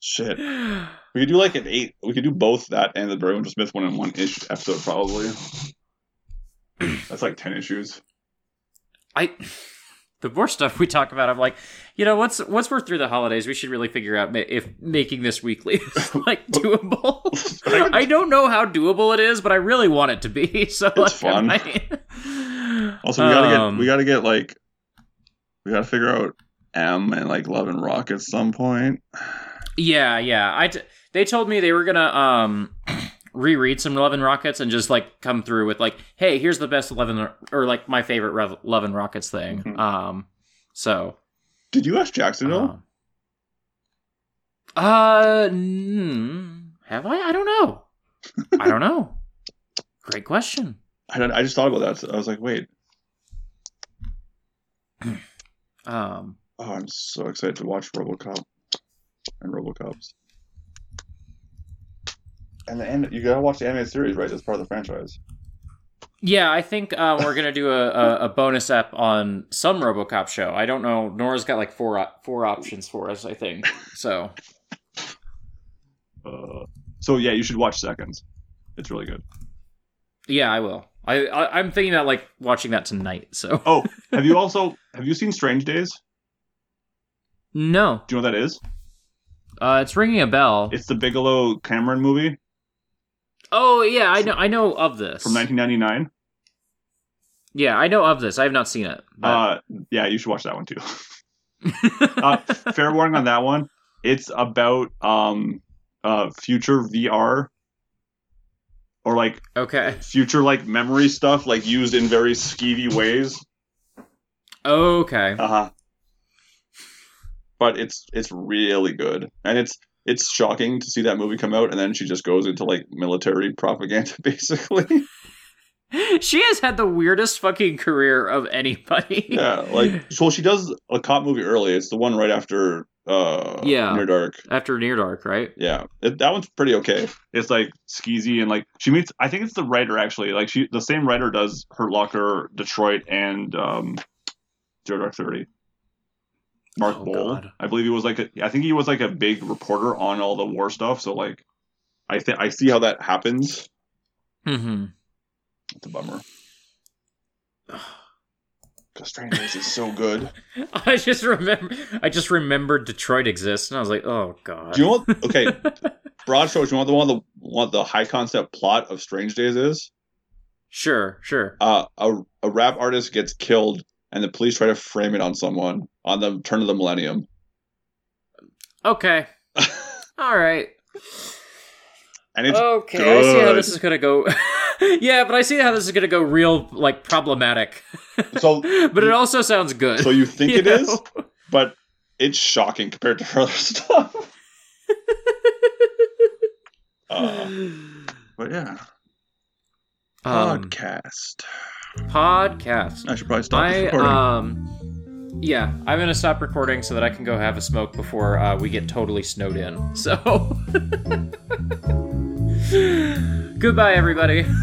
Shit, we could do like an eight. We could do both that and the Barry Windsor Smith one in one ish episode, probably. That's like ten issues. I the more stuff we talk about, I'm like, you know, once once we're through the holidays, we should really figure out ma- if making this weekly is like doable. I don't know how doable it is, but I really want it to be. So like, fun. Also, we gotta Um, get we gotta get like we gotta figure out M and like Love and Rock at some point. yeah, yeah. I t- they told me they were gonna um reread some Love and Rockets and just like come through with like, hey, here's the best Love and or like my favorite Rev- Love and Rockets thing. Mhm. Um, so Did you ask Jacksonville? Um, Uh, mm, have I? I don't know. I don't know. Great question. I, don't, I just thought about that. I was like, wait. Um, Oh, I'm so excited to watch RoboCop and RoboCops. And the end, you gotta watch the animated series, right? That's part of the franchise. Yeah, I think uh, we're gonna do a, a, a bonus ep on some RoboCop show. I don't know. Nora's got like four four options for us. I think so. Uh, so yeah, you should watch Seconds. It's really good. Yeah, I will. I, I I'm thinking about like watching that tonight. So Oh, have you also have you seen Strange Days? no, Do you know what that is? uh, it's ringing a bell. It's the Bigelow Cameron movie oh yeah, I know. I know of this. from 1999. Yeah, I know of this. I have not seen it. But... Uh, yeah, you should watch that one too. uh, fair warning on that one. It's about um uh future VR or like okay. future like memory stuff like used in very skeevy ways. Okay. Uh huh. But it's it's really good, and it's it's shocking to see that movie come out, and then she just goes into like military propaganda, basically. she has had the weirdest fucking career of anybody. yeah, like so she does a cop movie early. It's the one right after uh Yeah. Near Dark. After Near Dark, right? Yeah, it, that one's pretty okay. It's like skeezy and like she meets. I think it's the writer actually. Like she, the same writer does Hurt Locker, Detroit, and um, Zero Dark Thirty. Mark Oh, Boal, God. I believe he was like a, I think he was like a big reporter on all the war stuff. So like, I think I see how that happens. Mm-hmm. It's a bummer. Because Strange Days is so good. I just remember. I just remembered Detroit exists, and I was like, "Oh God." Do you what? Okay, broad strokes. Do you want the one the what the high concept plot of Strange Days is? Sure, sure. uh, a, a rap artist gets killed and the police try to frame it on someone on the turn of the millennium. Okay. All right. And it's okay, I see how this is gonna go. yeah, but I see how this is gonna go real like problematic. so but it also sounds good. so you think you it is, know? but it's shocking compared to her other stuff. Uh, but yeah, um, podcast. podcast. I should probably stop this I recording. um yeah, I'm gonna stop recording so that I can go have a smoke before uh, we get totally snowed in. So goodbye, everybody.